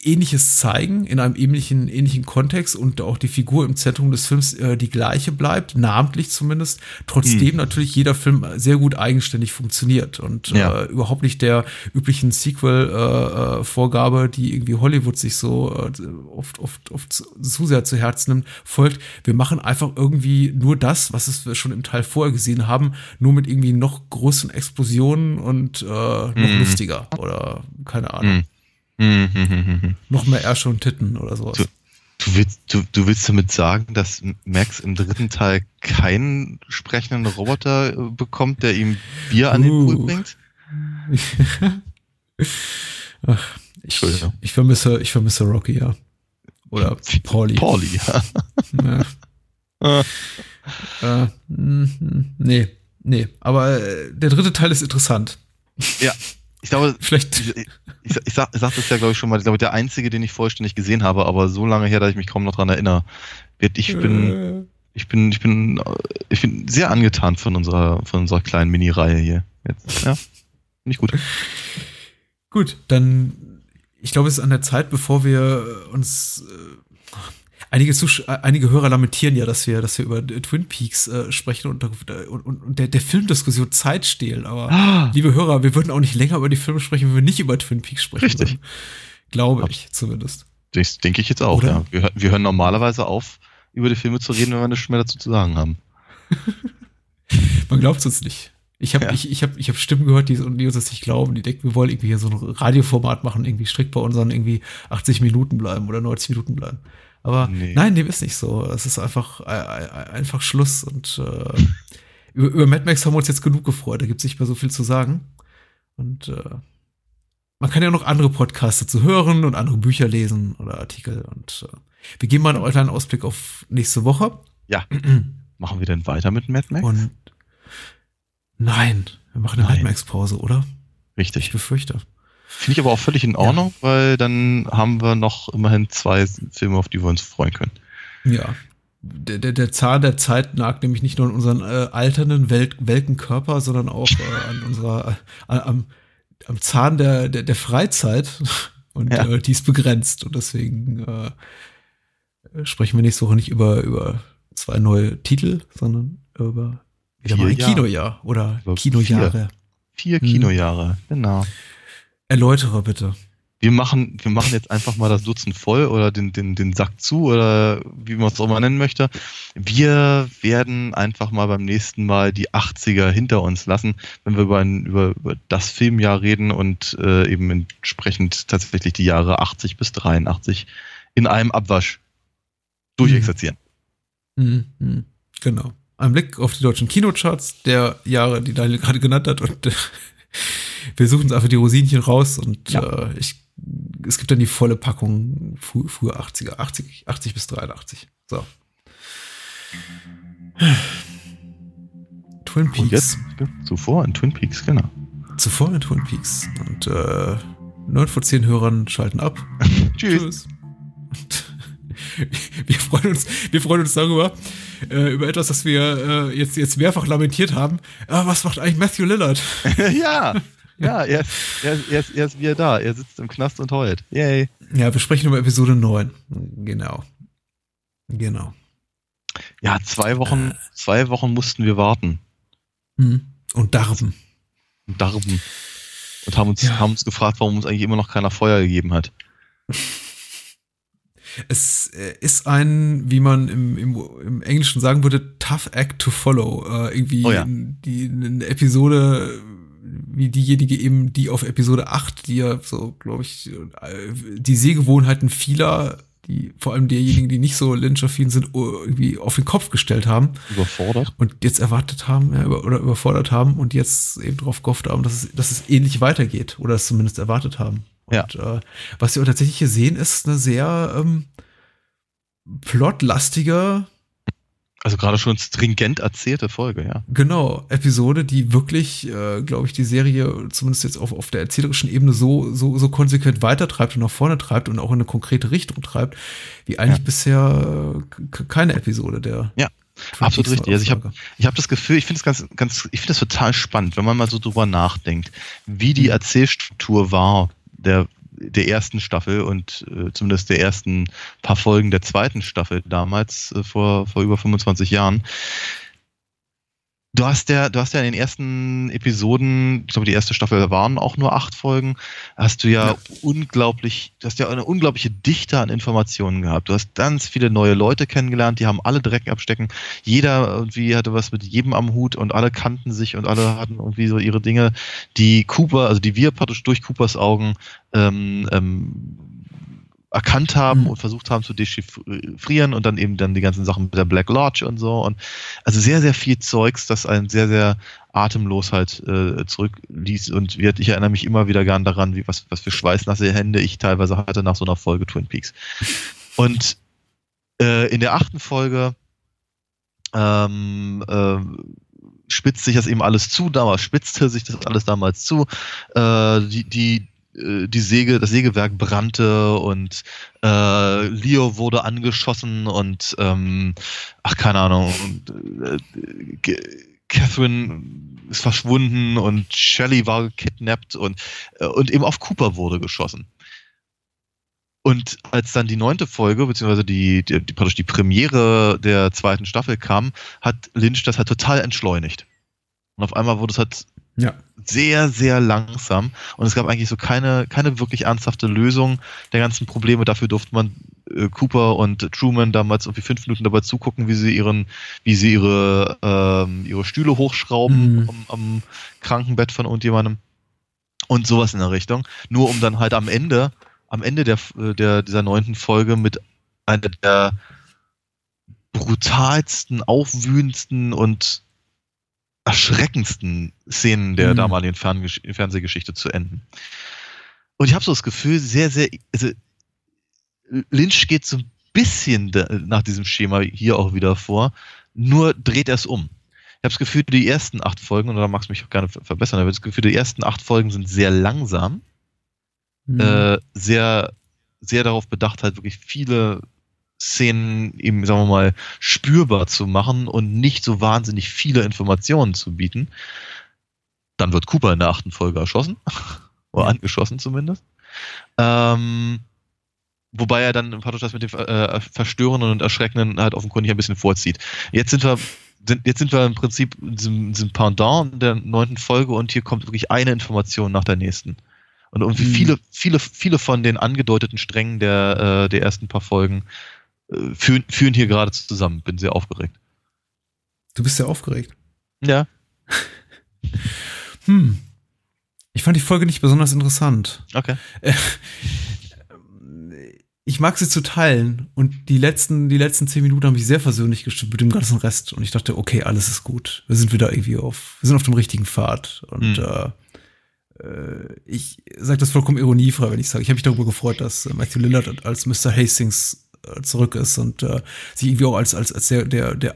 Ähnliches zeigen in einem ähnlichen, ähnlichen Kontext und auch die Figur im Zentrum des Films äh, die gleiche bleibt, namentlich zumindest. Trotzdem mhm. natürlich jeder Film sehr gut eigenständig funktioniert und ja. äh, überhaupt nicht der üblichen Sequel-Vorgabe, äh, äh die irgendwie Hollywood sich so äh, oft, oft, oft zu sehr zu Herzen nimmt, folgt. Wir machen einfach irgendwie nur das, was es wir schon im Teil vorher gesehen haben, nur mit irgendwie noch großen Explosionen und äh, noch mhm. lustiger oder keine Ahnung. Mhm. Mhm, mhm, mhm, Noch mehr Ärsche und Titten oder sowas. Du, du willst, du, du willst damit sagen, dass Max im dritten Teil keinen sprechenden Roboter äh, bekommt, der ihm Bier an den Pool bringt? Ach, ich, ich vermisse, ich vermisse Rocky, ja. Oder Pauli. Pauli, ja. Ja. Äh, mm, nee, nee. Aber äh, der dritte Teil ist interessant. Ich glaube, Vielleicht. ich, ich, ich, sag, ich sag das ja, glaube ich, schon mal, ich glaube, der einzige, den ich vollständig gesehen habe, aber so lange her, dass ich mich kaum noch dran erinnere. Wird- Ich bin, Äh, ich bin, ich bin, äh, ich bin sehr angetan von unserer, von unserer kleinen Mini-Reihe hier. Jetzt, ja. Nicht gut. Gut, dann, ich glaube, es ist an der Zeit, bevor wir uns. Äh, einige, Zusch äh, einige Hörer lamentieren ja, dass wir, dass wir über äh, Twin Peaks äh, sprechen und, und, und, und der, der Filmdiskussion Zeit stehlen. Aber, Ah, liebe Hörer, wir würden auch nicht länger über die Filme sprechen, wenn wir nicht über Twin Peaks sprechen Richtig. würden. Glaube ich zumindest. das denke ich jetzt auch, Oder? ja. Wir, wir hören normalerweise auf, über die Filme zu reden, wenn wir nichts mehr dazu zu sagen haben. Man glaubt es uns nicht. Ich habe Ja. ich, ich hab, ich hab Stimmen gehört, die, die uns das nicht glauben. Die denken, wir wollen irgendwie hier so ein Radioformat machen, irgendwie strikt bei unseren irgendwie 80 Minuten bleiben oder 90 Minuten bleiben. Aber Nee. nein, dem ist nicht so. Es ist einfach, äh, äh, einfach Schluss. Und äh, über, über Mad Max haben wir uns jetzt genug gefreut. Da gibt es nicht mehr so viel zu sagen. Und äh, man kann ja noch andere Podcasts dazu hören und andere Bücher lesen oder Artikel. Und äh, wir geben mal einen kleinen Ausblick auf nächste Woche. Ja. Machen wir denn weiter mit Mad Max? Und nein, wir machen eine Nein. Mad Max Pause, oder? Ich Richtig. befürchte. Finde ich aber auch völlig in Ordnung, weil dann haben wir noch immerhin zwei Filme, auf die wir uns freuen können. Ja. Der, der, der Zahn der Zeit nagt nämlich nicht nur an unseren äh, alternden, wel welken Körper, sondern auch äh, an unserer, äh, am, am Zahn der, der, der Freizeit. Und Ja. äh, die ist begrenzt. Und deswegen äh, sprechen wir nächste Woche nicht über, über zwei neue Titel, sondern über wieder Vier mal ein Jahre. Kinojahr oder Kinojahre. Vier Mhm. Kinojahre, genau. Erläutere bitte. Wir machen, wir machen jetzt einfach mal das Dutzend voll oder den, den, den Sack zu oder wie man es auch mal nennen möchte. Wir werden einfach mal beim nächsten Mal die 80er hinter uns lassen, wenn wir über, ein, über, über das Filmjahr reden und äh, eben entsprechend tatsächlich die Jahre 80 bis 83 in einem Abwasch durchexerzieren. Mhm, mhm, Genau. Ein Blick auf die deutschen Kinocharts der Jahre, die Daniel gerade genannt hat. Und wir suchen uns einfach die Rosinchen raus und Ja. äh, ich, es gibt dann die volle Packung frü früher 80er, 80, 80 bis 83. So. Twin Und Peaks. jetzt zuvor in Twin Peaks, genau. Zuvor in Twin Peaks. Und äh, 9 von 10 Hörern schalten ab. Tschüss. Und wir freuen uns, wir freuen uns darüber, äh, über etwas, das wir äh, jetzt, jetzt mehrfach lamentiert haben. Ah, was macht eigentlich Matthew Lillard? ja, ja, er ist, er, ist, er, ist, er ist wieder da. Er sitzt im Knast und heult. Yay. Ja, wir sprechen über Episode 9. Genau. Genau. Ja, zwei Wochen, zwei Wochen mussten wir warten. Hm. Und Darben. und Darben. Und haben uns, Ja. haben uns gefragt, warum uns eigentlich immer noch keiner Feuer gegeben hat. Es äh, ist ein, wie man im, im, im Englischen sagen würde, tough act to follow. Äh, irgendwie Oh ja. die, eine Episode wie diejenige eben, die auf Episode 8, die ja so, glaube ich, die Sehgewohnheiten vieler, die vor allem derjenigen, die nicht so Lynch-affin sind, irgendwie auf den Kopf gestellt haben Überfordert. und jetzt erwartet haben ja, oder überfordert haben und jetzt eben darauf gehofft haben, dass es, dass es ähnlich weitergeht oder es zumindest erwartet haben. Ja. Und äh, was wir tatsächlich hier sehen, ist eine sehr ähm, plotlastige, Also gerade schon stringent erzählte Folge, ja. genau, Episode, die wirklich, äh, glaube ich, die Serie zumindest jetzt auf, auf der erzählerischen Ebene so, so, so konsequent weitertreibt und nach vorne treibt und auch in eine konkrete Richtung treibt, wie eigentlich Ja. bisher äh, keine Episode der Ja, absolut richtig. Also ich habe ich hab das Gefühl, ich finde es ganz, ganz, ich finde das total spannend, wenn man mal so drüber nachdenkt, wie die Erzählstruktur war der, der ersten Staffel und äh, zumindest der ersten paar Folgen der zweiten Staffel damals, äh, vor, vor über 25 Jahren. Du hast ja, du hast ja in den ersten Episoden, ich glaube, die erste Staffel waren auch nur acht Folgen, hast du ja, Ja. unglaublich, du hast ja eine unglaubliche Dichte an Informationen gehabt. Du hast ganz viele neue Leute kennengelernt, die haben alle Dreck abstecken. Jeder irgendwie hatte was mit jedem am Hut und alle kannten sich und alle hatten irgendwie so ihre Dinge, die Cooper, also die wir praktisch durch Coopers Augen ähm, ähm, erkannt haben mhm. und versucht haben zu dechiffrieren und dann eben dann die ganzen Sachen mit der Black Lodge und so und also sehr sehr viel Zeugs, das einen sehr sehr atemlos halt äh, zurückließ und wird, ich erinnere mich immer wieder gern daran, wie was was für schweißnasse Hände ich teilweise hatte nach so einer Folge Twin Peaks und äh, in der achten Folge ähm, äh, spitzt sich das eben alles zu, damals spitzte sich das alles damals zu. Äh, die, die, die Säge, das Sägewerk brannte und äh, Leo wurde angeschossen und ähm, ach keine Ahnung, äh, Catherine ist verschwunden und Shelley war gekidnappt und, äh, und eben auf Cooper wurde geschossen. Und als dann die neunte Folge, beziehungsweise die, die, die, praktisch die Premiere der zweiten Staffel kam, hat Lynch das halt total entschleunigt. Und auf einmal wurde es halt ja. sehr, sehr langsam. Und es gab eigentlich so keine, keine wirklich ernsthafte Lösung der ganzen Probleme. Dafür durfte man äh, Cooper und Truman damals irgendwie fünf Minuten dabei zugucken, wie sie ihren, wie sie ihre, ähm, ihre Stühle hochschrauben mhm. am, am Krankenbett von irgendjemandem. Und sowas in der Richtung. Nur um dann halt am Ende am Ende der, der, dieser neunten Folge mit einer der brutalsten, aufwühlendsten und erschreckendsten Szenen der mhm. damaligen Ferngesch Fernsehgeschichte zu enden. Und ich habe so das Gefühl, sehr, sehr, also Lynch geht so ein bisschen nach diesem Schema hier auch wieder vor, nur dreht er es um. Ich habe das Gefühl, die ersten acht Folgen, und da magst du mich auch gerne verbessern, aber das Gefühl, die ersten acht Folgen sind sehr langsam mhm. äh, sehr, sehr darauf bedacht, halt wirklich viele Szenen eben, sagen wir mal, spürbar zu machen und nicht so wahnsinnig viele Informationen zu bieten. Dann wird Cooper in der achten Folge erschossen. Oder ja. angeschossen zumindest. Ähm, wobei er dann praktisch das mit dem äh, Verstörenden und Erschreckenden halt offenkundig ein bisschen vorzieht. Jetzt sind wir sind, jetzt sind wir im Prinzip in diesem, diesem Pendant der neunten Folge und hier kommt wirklich eine Information nach der nächsten. Und irgendwie mhm. viele, viele, viele von den angedeuteten Strängen der, äh, der ersten paar Folgen äh, führen, führen hier gerade zusammen. Bin sehr aufgeregt. Du bist sehr aufgeregt. Ja. hm. Ich fand die Folge nicht besonders interessant. Okay. Ich mag sie zu teilen und die letzten, die letzten zehn Minuten haben mich sehr versöhnlich gestimmt mit dem ganzen Rest und ich dachte, okay, alles ist gut. Wir sind wieder irgendwie auf, wir sind auf dem richtigen Pfad und mhm. äh, ich sage das vollkommen ironiefrei, wenn ich sage, ich habe mich darüber gefreut, dass äh, Matthew Lillard als Mr. Hastings zurück ist und äh, sich irgendwie auch als, als, als der, der, der,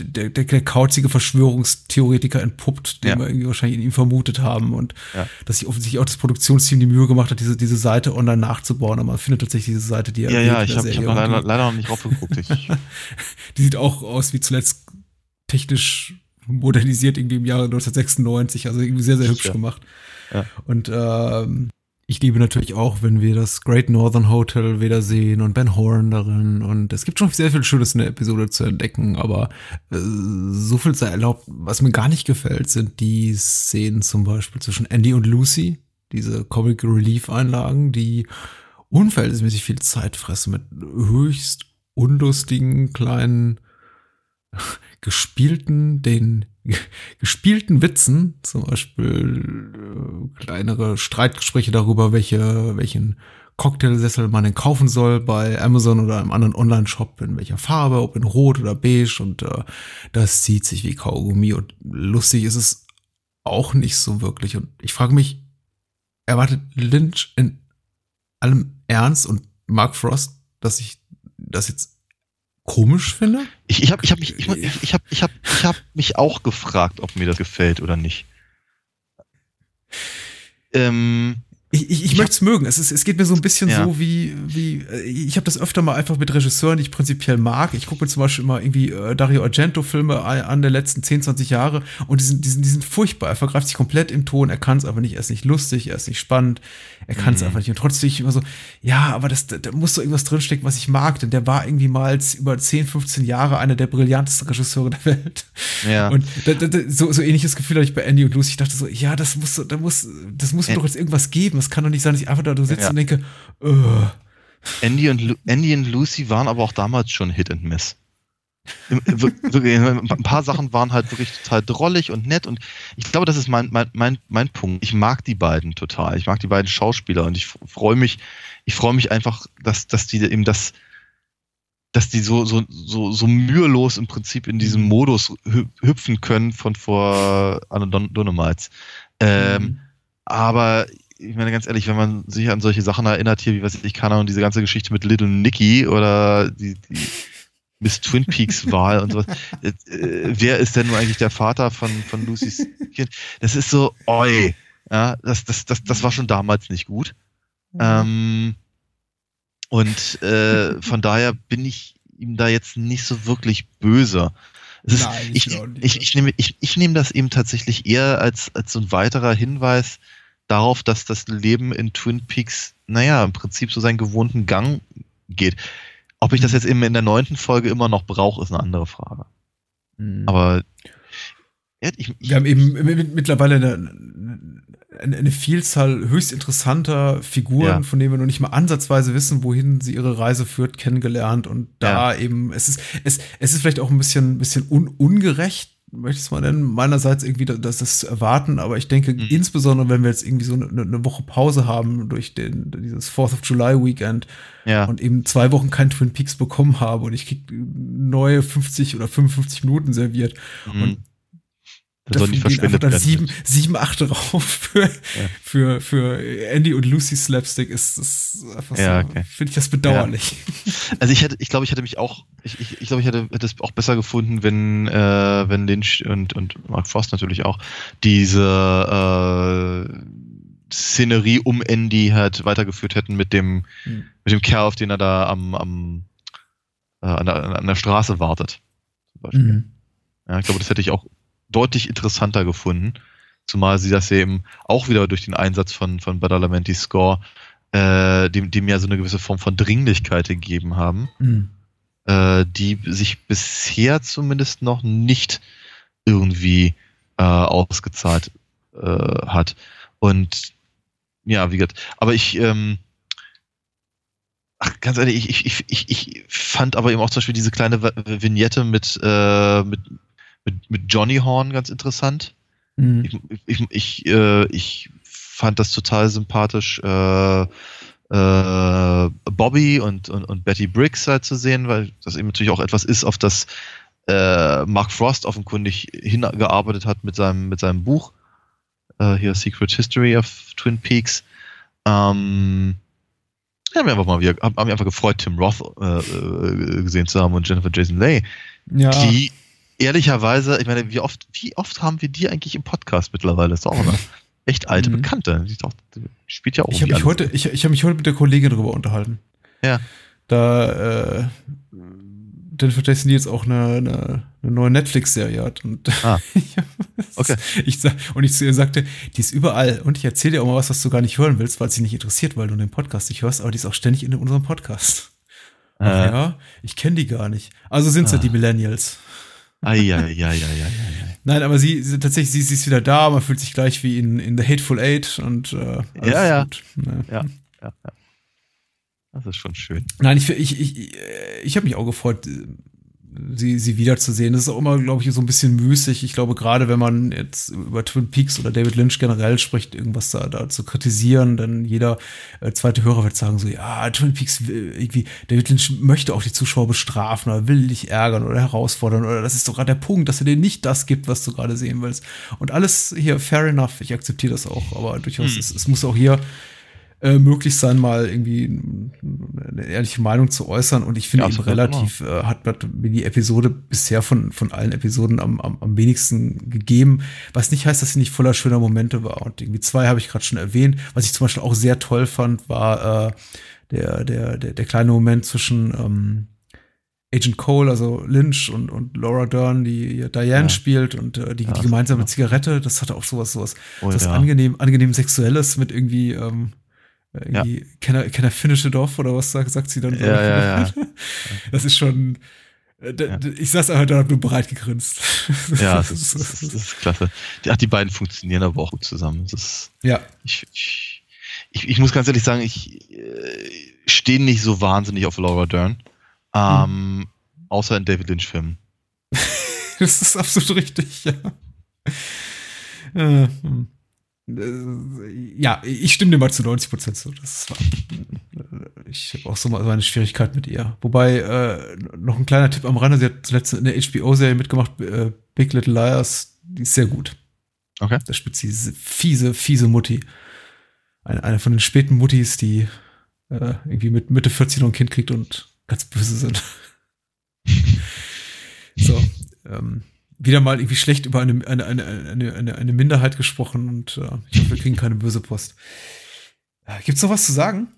der, der, der kauzige Verschwörungstheoretiker entpuppt, den ja. wir irgendwie wahrscheinlich in ihm vermutet haben und ja. dass sich offensichtlich auch das Produktionsteam die Mühe gemacht hat, diese, diese Seite online nachzubauen, aber man findet tatsächlich diese Seite, die er Ja, ja, ich habe hab leider, leider noch nicht raufgeguckt. die sieht auch aus wie zuletzt technisch modernisiert irgendwie im Jahre 1996, also irgendwie sehr, sehr hübsch ja. gemacht. Und ähm, ich liebe natürlich auch, wenn wir das Great Northern Hotel wiedersehen und Ben Horn darin. Und es gibt schon sehr viel Schönes in der Episode zu entdecken, aber äh, so viel sei erlaubt. Was mir gar nicht gefällt, sind die Szenen zum Beispiel zwischen Andy und Lucy, diese Comic Relief Einlagen, die unverhältnismäßig viel Zeit fressen mit höchst unlustigen kleinen gespielten, den gespielten Witzen, zum Beispiel äh, kleinere Streitgespräche darüber, welche, welchen Cocktailsessel man denn kaufen soll bei Amazon oder einem anderen Online-Shop, in welcher Farbe, ob in Rot oder Beige. Und äh, das zieht sich wie Kaugummi. Und lustig ist es auch nicht so wirklich. Und ich frage mich, erwartet Lynch in allem Ernst und Mark Frost, dass ich das jetzt komisch finde? Ich, ich habe ich hab mich, ich, ich, ich hab, ich hab, ich hab mich auch gefragt, ob mir das gefällt oder nicht. Ähm, ich, ich, ich, möchte es mögen. Es, ist, es geht mir so ein bisschen ja. so wie, wie äh, ich habe das öfter mal einfach mit Regisseuren, die ich prinzipiell mag. Ich gucke mir zum Beispiel immer irgendwie äh, Dario Argento-Filme an der letzten 10, 20 Jahre und die sind, die, sind, die sind furchtbar. Er vergreift sich komplett im Ton, er kann es aber nicht, er ist nicht lustig, er ist nicht spannend, er kann es mhm. einfach nicht. Und trotzdem ich immer so, ja, aber das, da, da muss so irgendwas drinstecken, was ich mag, denn der war irgendwie mal über 10, 15 Jahre einer der brillantesten Regisseure der Welt. Ja. Und da, da, so, so ähnliches Gefühl hatte ich bei Andy und Lucy. Ich dachte so, ja, das muss, da muss, das muss doch jetzt irgendwas geben es kann doch nicht sein, dass ich einfach da sitze ja. und denke, uh. Andy und, Andy und Lucy waren aber auch damals schon Hit and Miss. Ein paar Sachen waren halt wirklich total drollig und nett und ich glaube, das ist mein, mein, mein, mein Punkt. Ich mag die beiden total. Ich mag die beiden Schauspieler und ich freue mich, ich freue mich einfach, dass, dass die eben das, dass die so, so, so, so mühelos im Prinzip in diesem. Modus hüpfen können von vor Anno Dynamites. Ähm, mhm. Aber ich meine ganz ehrlich, wenn man sich an solche Sachen erinnert, hier, wie weiß ich, keine Ahnung, diese ganze Geschichte mit Little Nicky oder die, die Miss Twin Peaks Wahl und sowas. Äh, wer ist denn nun eigentlich der Vater von, von Lucys Kind? Das ist so, oi. Ja, das, das, das, das war schon damals nicht gut. Ähm, und äh, von daher bin ich ihm da jetzt nicht so wirklich böse. Ist, Nein, ich, ich, ich, ich, nehme, ich, ich nehme das eben tatsächlich eher als, als so ein weiterer Hinweis darauf, dass das Leben in Twin Peaks, naja, im Prinzip so seinen gewohnten Gang geht. Ob ich das jetzt eben in der neunten Folge immer noch brauche, ist eine andere Frage. Mhm. Aber ja, ich, ich, wir haben eben mittlerweile eine, eine, Vielzahl höchst interessanter Figuren, ja. von denen wir noch nicht mal ansatzweise wissen, wohin sie ihre Reise führt, kennengelernt. Und da ja. eben, es ist, es, es ist vielleicht auch ein bisschen, bisschen un, ungerecht, möchte ich es mal nennen, meinerseits irgendwie das, das zu erwarten, aber ich denke, mhm. insbesondere wenn wir jetzt irgendwie so eine, eine, Woche Pause haben durch den, dieses 4th of July Weekend ja. und eben zwei Wochen kein Twin Peaks bekommen habe und ich krieg neue 50 oder 55 Minuten serviert mhm. und da sollen die verschwendet dann sieben, sieben, acht drauf für, ja. für, für Andy und Lucy Slapstick ist das einfach ja, so, okay. finde ich das bedauerlich. Ja. Also ich hätte, ich glaube, ich hätte mich auch, ich, ich, ich glaube, ich hätte, hätte es auch besser gefunden, wenn, äh, wenn Lynch und, und Mark Frost natürlich auch diese äh, Szenerie um Andy halt weitergeführt hätten mit dem, hm. mit dem Kerl, auf den er da am, am äh, an, der, an der Straße wartet. Zum Beispiel. Mhm. Ja, ich glaube, das hätte ich auch deutlich interessanter gefunden. Zumal sie das eben auch wieder durch den Einsatz von, von Badalamenti Score, äh, dem, dem ja so eine gewisse Form von Dringlichkeit gegeben haben, mhm. äh, die sich bisher zumindest noch nicht irgendwie äh, ausgezahlt äh, hat. Und ja, wie gesagt, aber ich, ähm, ach, ganz ehrlich, ich, ich, ich, ich fand aber eben auch zum Beispiel diese kleine Vignette mit, äh, mit, mit, mit Johnny Horn ganz interessant. Mhm. Ich, ich, ich, äh, ich fand das total sympathisch, äh, äh, Bobby und, und, und Betty Briggs halt zu sehen, weil das eben natürlich auch etwas ist, auf das äh, Mark Frost offenkundig hingearbeitet hat mit seinem, mit seinem Buch. Äh, hier Secret History of Twin Peaks. Ähm, ja, haben einfach mal wieder, haben mich einfach gefreut, Tim Roth äh, gesehen zu haben und Jennifer Jason Leigh, ja. die ehrlicherweise, ich meine, wie oft, wie oft haben wir die eigentlich im Podcast mittlerweile? Das ist auch eine echt alte mhm. Bekannte. Die, doch, die spielt ja auch Ich habe mich, heute, ich, ich hab mich heute mit der Kollegin darüber unterhalten. Ja. Da äh, Jennifer Jason jetzt auch eine, eine, eine neue Netflix-Serie hat. Und ah. okay. ich, und ich zu ihr sagte, die ist überall. Und ich erzähle dir auch mal was, was du gar nicht hören willst, weil es dich nicht interessiert, weil du den Podcast nicht hörst, aber die ist auch ständig in unserem Podcast. Äh. ja, ich kenne die gar nicht. Also sind es ah. ja die Millennials. Eieieiei. Nein, aber sie, sie tatsächlich, sie, sie, ist wieder da, man fühlt sich gleich wie in, in The Hateful Eight und äh, ja, ja. Ne? ja, ja, ja. Das ist schon schön. Nein, ich, ich, ich, ich habe mich auch gefreut, sie, sie wiederzusehen. Das ist auch immer, glaube ich, so ein bisschen müßig. Ich glaube, gerade wenn man jetzt über Twin Peaks oder David Lynch generell spricht, irgendwas da, da zu kritisieren, dann jeder äh, zweite Hörer wird sagen so, ja, Twin Peaks irgendwie, David Lynch möchte auch die Zuschauer bestrafen oder will dich ärgern oder herausfordern oder das ist doch gerade der Punkt, dass er dir nicht das gibt, was du gerade sehen willst. Und alles hier, fair enough, ich akzeptiere das auch, aber durchaus, hm. es, es muss auch hier äh, möglich sein, mal irgendwie eine ehrliche Meinung zu äußern. Und ich finde ja, eben relativ, äh, hat, hat mir die Episode bisher von, von allen Episoden am, am, am wenigsten gegeben. Was nicht heißt, dass sie nicht voller schöner Momente war. Und irgendwie zwei habe ich gerade schon erwähnt. Was ich zum Beispiel auch sehr toll fand, war äh, der, der, der, der kleine Moment zwischen ähm, Agent Cole, also Lynch und, und Laura Dern, die Diane ja. spielt und äh, die, ja, die gemeinsame Zigarette, das hatte auch sowas, sowas, oh, das ja. angenehm, angenehm Sexuelles mit irgendwie ähm, irgendwie, ja. can, I, can I finish it off oder was sagt, sagt sie dann? Ja, ja, ja. Das ist schon, äh, ja. ich saß einfach da und hab nur breit gegrinst. Ja, das ist, das ist, klasse. Ach, die beiden funktionieren aber auch gut zusammen. Das ist, ja. Ich, ich, ich, ich muss ganz ehrlich sagen, ich äh, stehe nicht so wahnsinnig auf Laura Dern. Ähm, hm. Außer in David Lynch-Filmen. das ist absolut richtig, ja. Äh, hm. Äh, ja, ich stimme dir mal zu 90 Prozent zu. Das war, ich habe auch so mal so eine Schwierigkeit mit ihr. Wobei, äh, noch ein kleiner Tipp am Rande, sie hat zuletzt in der HBO-Serie mitgemacht, äh, Big Little Liars, die ist sehr gut. Okay. Da spielt sie diese fiese, fiese Mutti. Eine, eine von den späten Muttis, die äh, irgendwie mit Mitte 40 noch ein Kind kriegt und ganz böse sind. so, ähm, wieder mal irgendwie schlecht über eine, eine, eine, eine, eine, eine Minderheit gesprochen und äh, ich hoffe, wir kriegen keine böse Post. Äh, gibt's noch was zu sagen?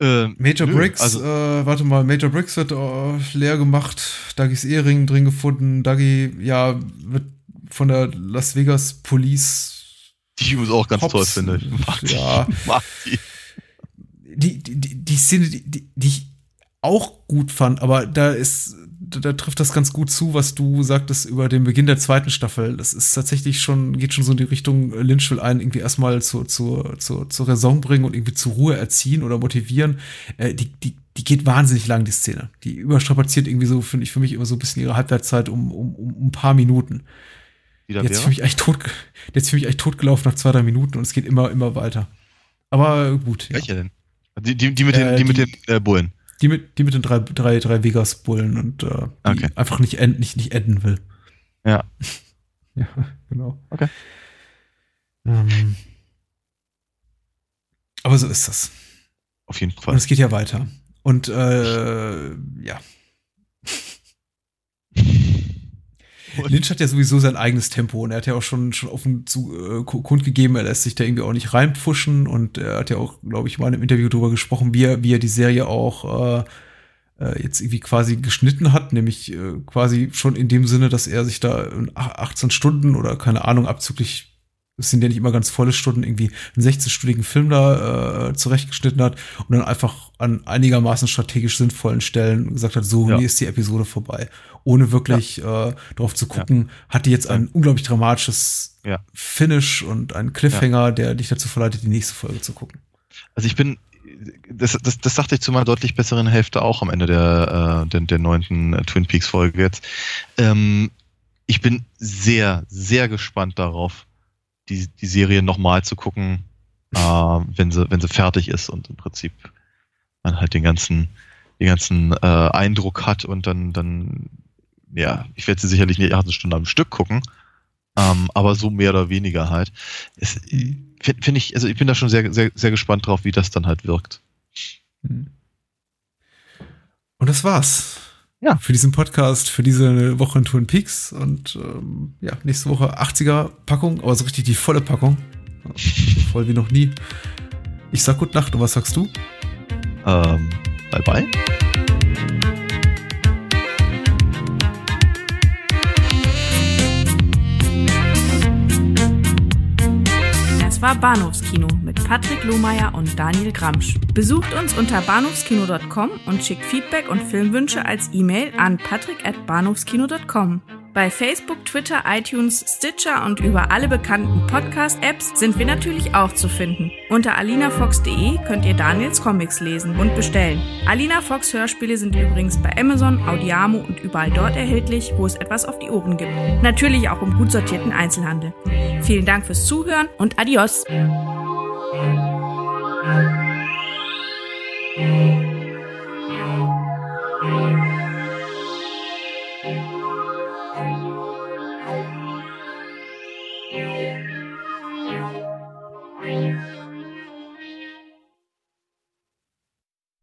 Äh, Major nö, Briggs, Also, äh, warte mal, Major Briggs wird äh, leer gemacht, Dougys Ehering drin gefunden, Dougie, ja, wird von der Las Vegas Police die ich übrigens auch ganz Hops, toll finde. Ich mag die. ja. Mag die. die, die, die, die Szene, die, die ich auch gut fand, aber da ist, da, trifft das ganz gut zu, was du sagtest über den Beginn der zweiten Staffel. Das ist tatsächlich schon, geht schon so in die Richtung, äh, Lynch will einen irgendwie erstmal zur, zur, zur, zur Raison bringen und irgendwie zur Ruhe erziehen oder motivieren. Äh, die, die, die geht wahnsinnig lang, die Szene. Die überstrapaziert irgendwie so, finde ich, für mich immer so ein bisschen ihre Halbwertszeit um, um, um ein paar Minuten. Wieder Jetzt für mich echt tot, jetzt für mich echt totgelaufen nach zwei, drei Minuten und es geht immer, immer weiter. Aber gut. Ja. Welche denn? Die, die, die mit den, Äh, die, mit die- den äh, Bullen. Die mit, die mit den drei, drei, drei Vegas-Bullen und äh, Okay. einfach nicht, end, nicht, nicht enden will. Ja. Ja, genau. Okay. Ähm, aber so ist das. Auf jeden Und Fall. es geht ja weiter. Und äh, ja. Lynch hat ja sowieso sein eigenes Tempo und er hat ja auch schon, schon offen zu äh, ku- kundgegeben, er lässt sich da irgendwie auch nicht reinpfuschen und er hat ja auch, glaube ich, mal in einem Interview darüber gesprochen, wie er, wie er die Serie auch äh, äh, jetzt irgendwie quasi geschnitten hat, nämlich äh, quasi schon in dem Sinne, dass er sich da in ach- 18 Stunden oder keine Ahnung, abzüglich, es sind ja nicht immer ganz volle Stunden, irgendwie einen 16-stündigen Film da äh, zurechtgeschnitten hat und dann einfach an einigermaßen strategisch sinnvollen Stellen gesagt hat, so, Ja. hier ist die Episode vorbei. Ohne wirklich äh, darauf zu gucken, hat die jetzt ein unglaublich dramatisches Ja. Finish und einen Cliffhanger, der dich dazu verleitet, die nächste Folge zu gucken. Also ich bin, das, das, das sagte ich zu meiner deutlich besseren Hälfte auch am Ende der, äh, der, der neunten äh, Twin Peaks Folge jetzt. Ähm, ich bin sehr, sehr gespannt darauf, die, die Serie nochmal zu gucken, äh, wenn sie, wenn sie fertig ist und im Prinzip man halt den ganzen, den ganzen äh, Eindruck hat und dann, dann, ja, ich werde sie sicherlich nicht 18 Stunden am Stück gucken, ähm, aber so mehr oder weniger halt. Finde find ich, also ich bin da schon sehr, sehr, sehr gespannt drauf, wie das dann halt wirkt. Und das war's. Ja. Für diesen Podcast, für diese Woche in Twin Peaks und ähm, ja, nächste Woche 80er Packung, aber so richtig die volle Packung. So voll wie noch nie. Ich sag gute Nacht und was sagst du? Ähm, bye bye. Das war Bahnhofskino Patrick Lohmeier und Daniel Gramsch. Besucht uns unter bahnhofskino.com und schickt Feedback und Filmwünsche als E-Mail an patrick@bahnhofskino.com. Bei Facebook, Twitter, iTunes, Stitcher und über alle bekannten Podcast-Apps sind wir natürlich auch zu finden. Unter alinafox.de könnt ihr Daniels Comics lesen und bestellen. Alina Fox Hörspiele sind übrigens bei Amazon, Audiamo und überall dort erhältlich, wo es etwas auf die Ohren gibt. Natürlich auch im gut sortierten Einzelhandel. Vielen Dank fürs Zuhören und adios. Thank you.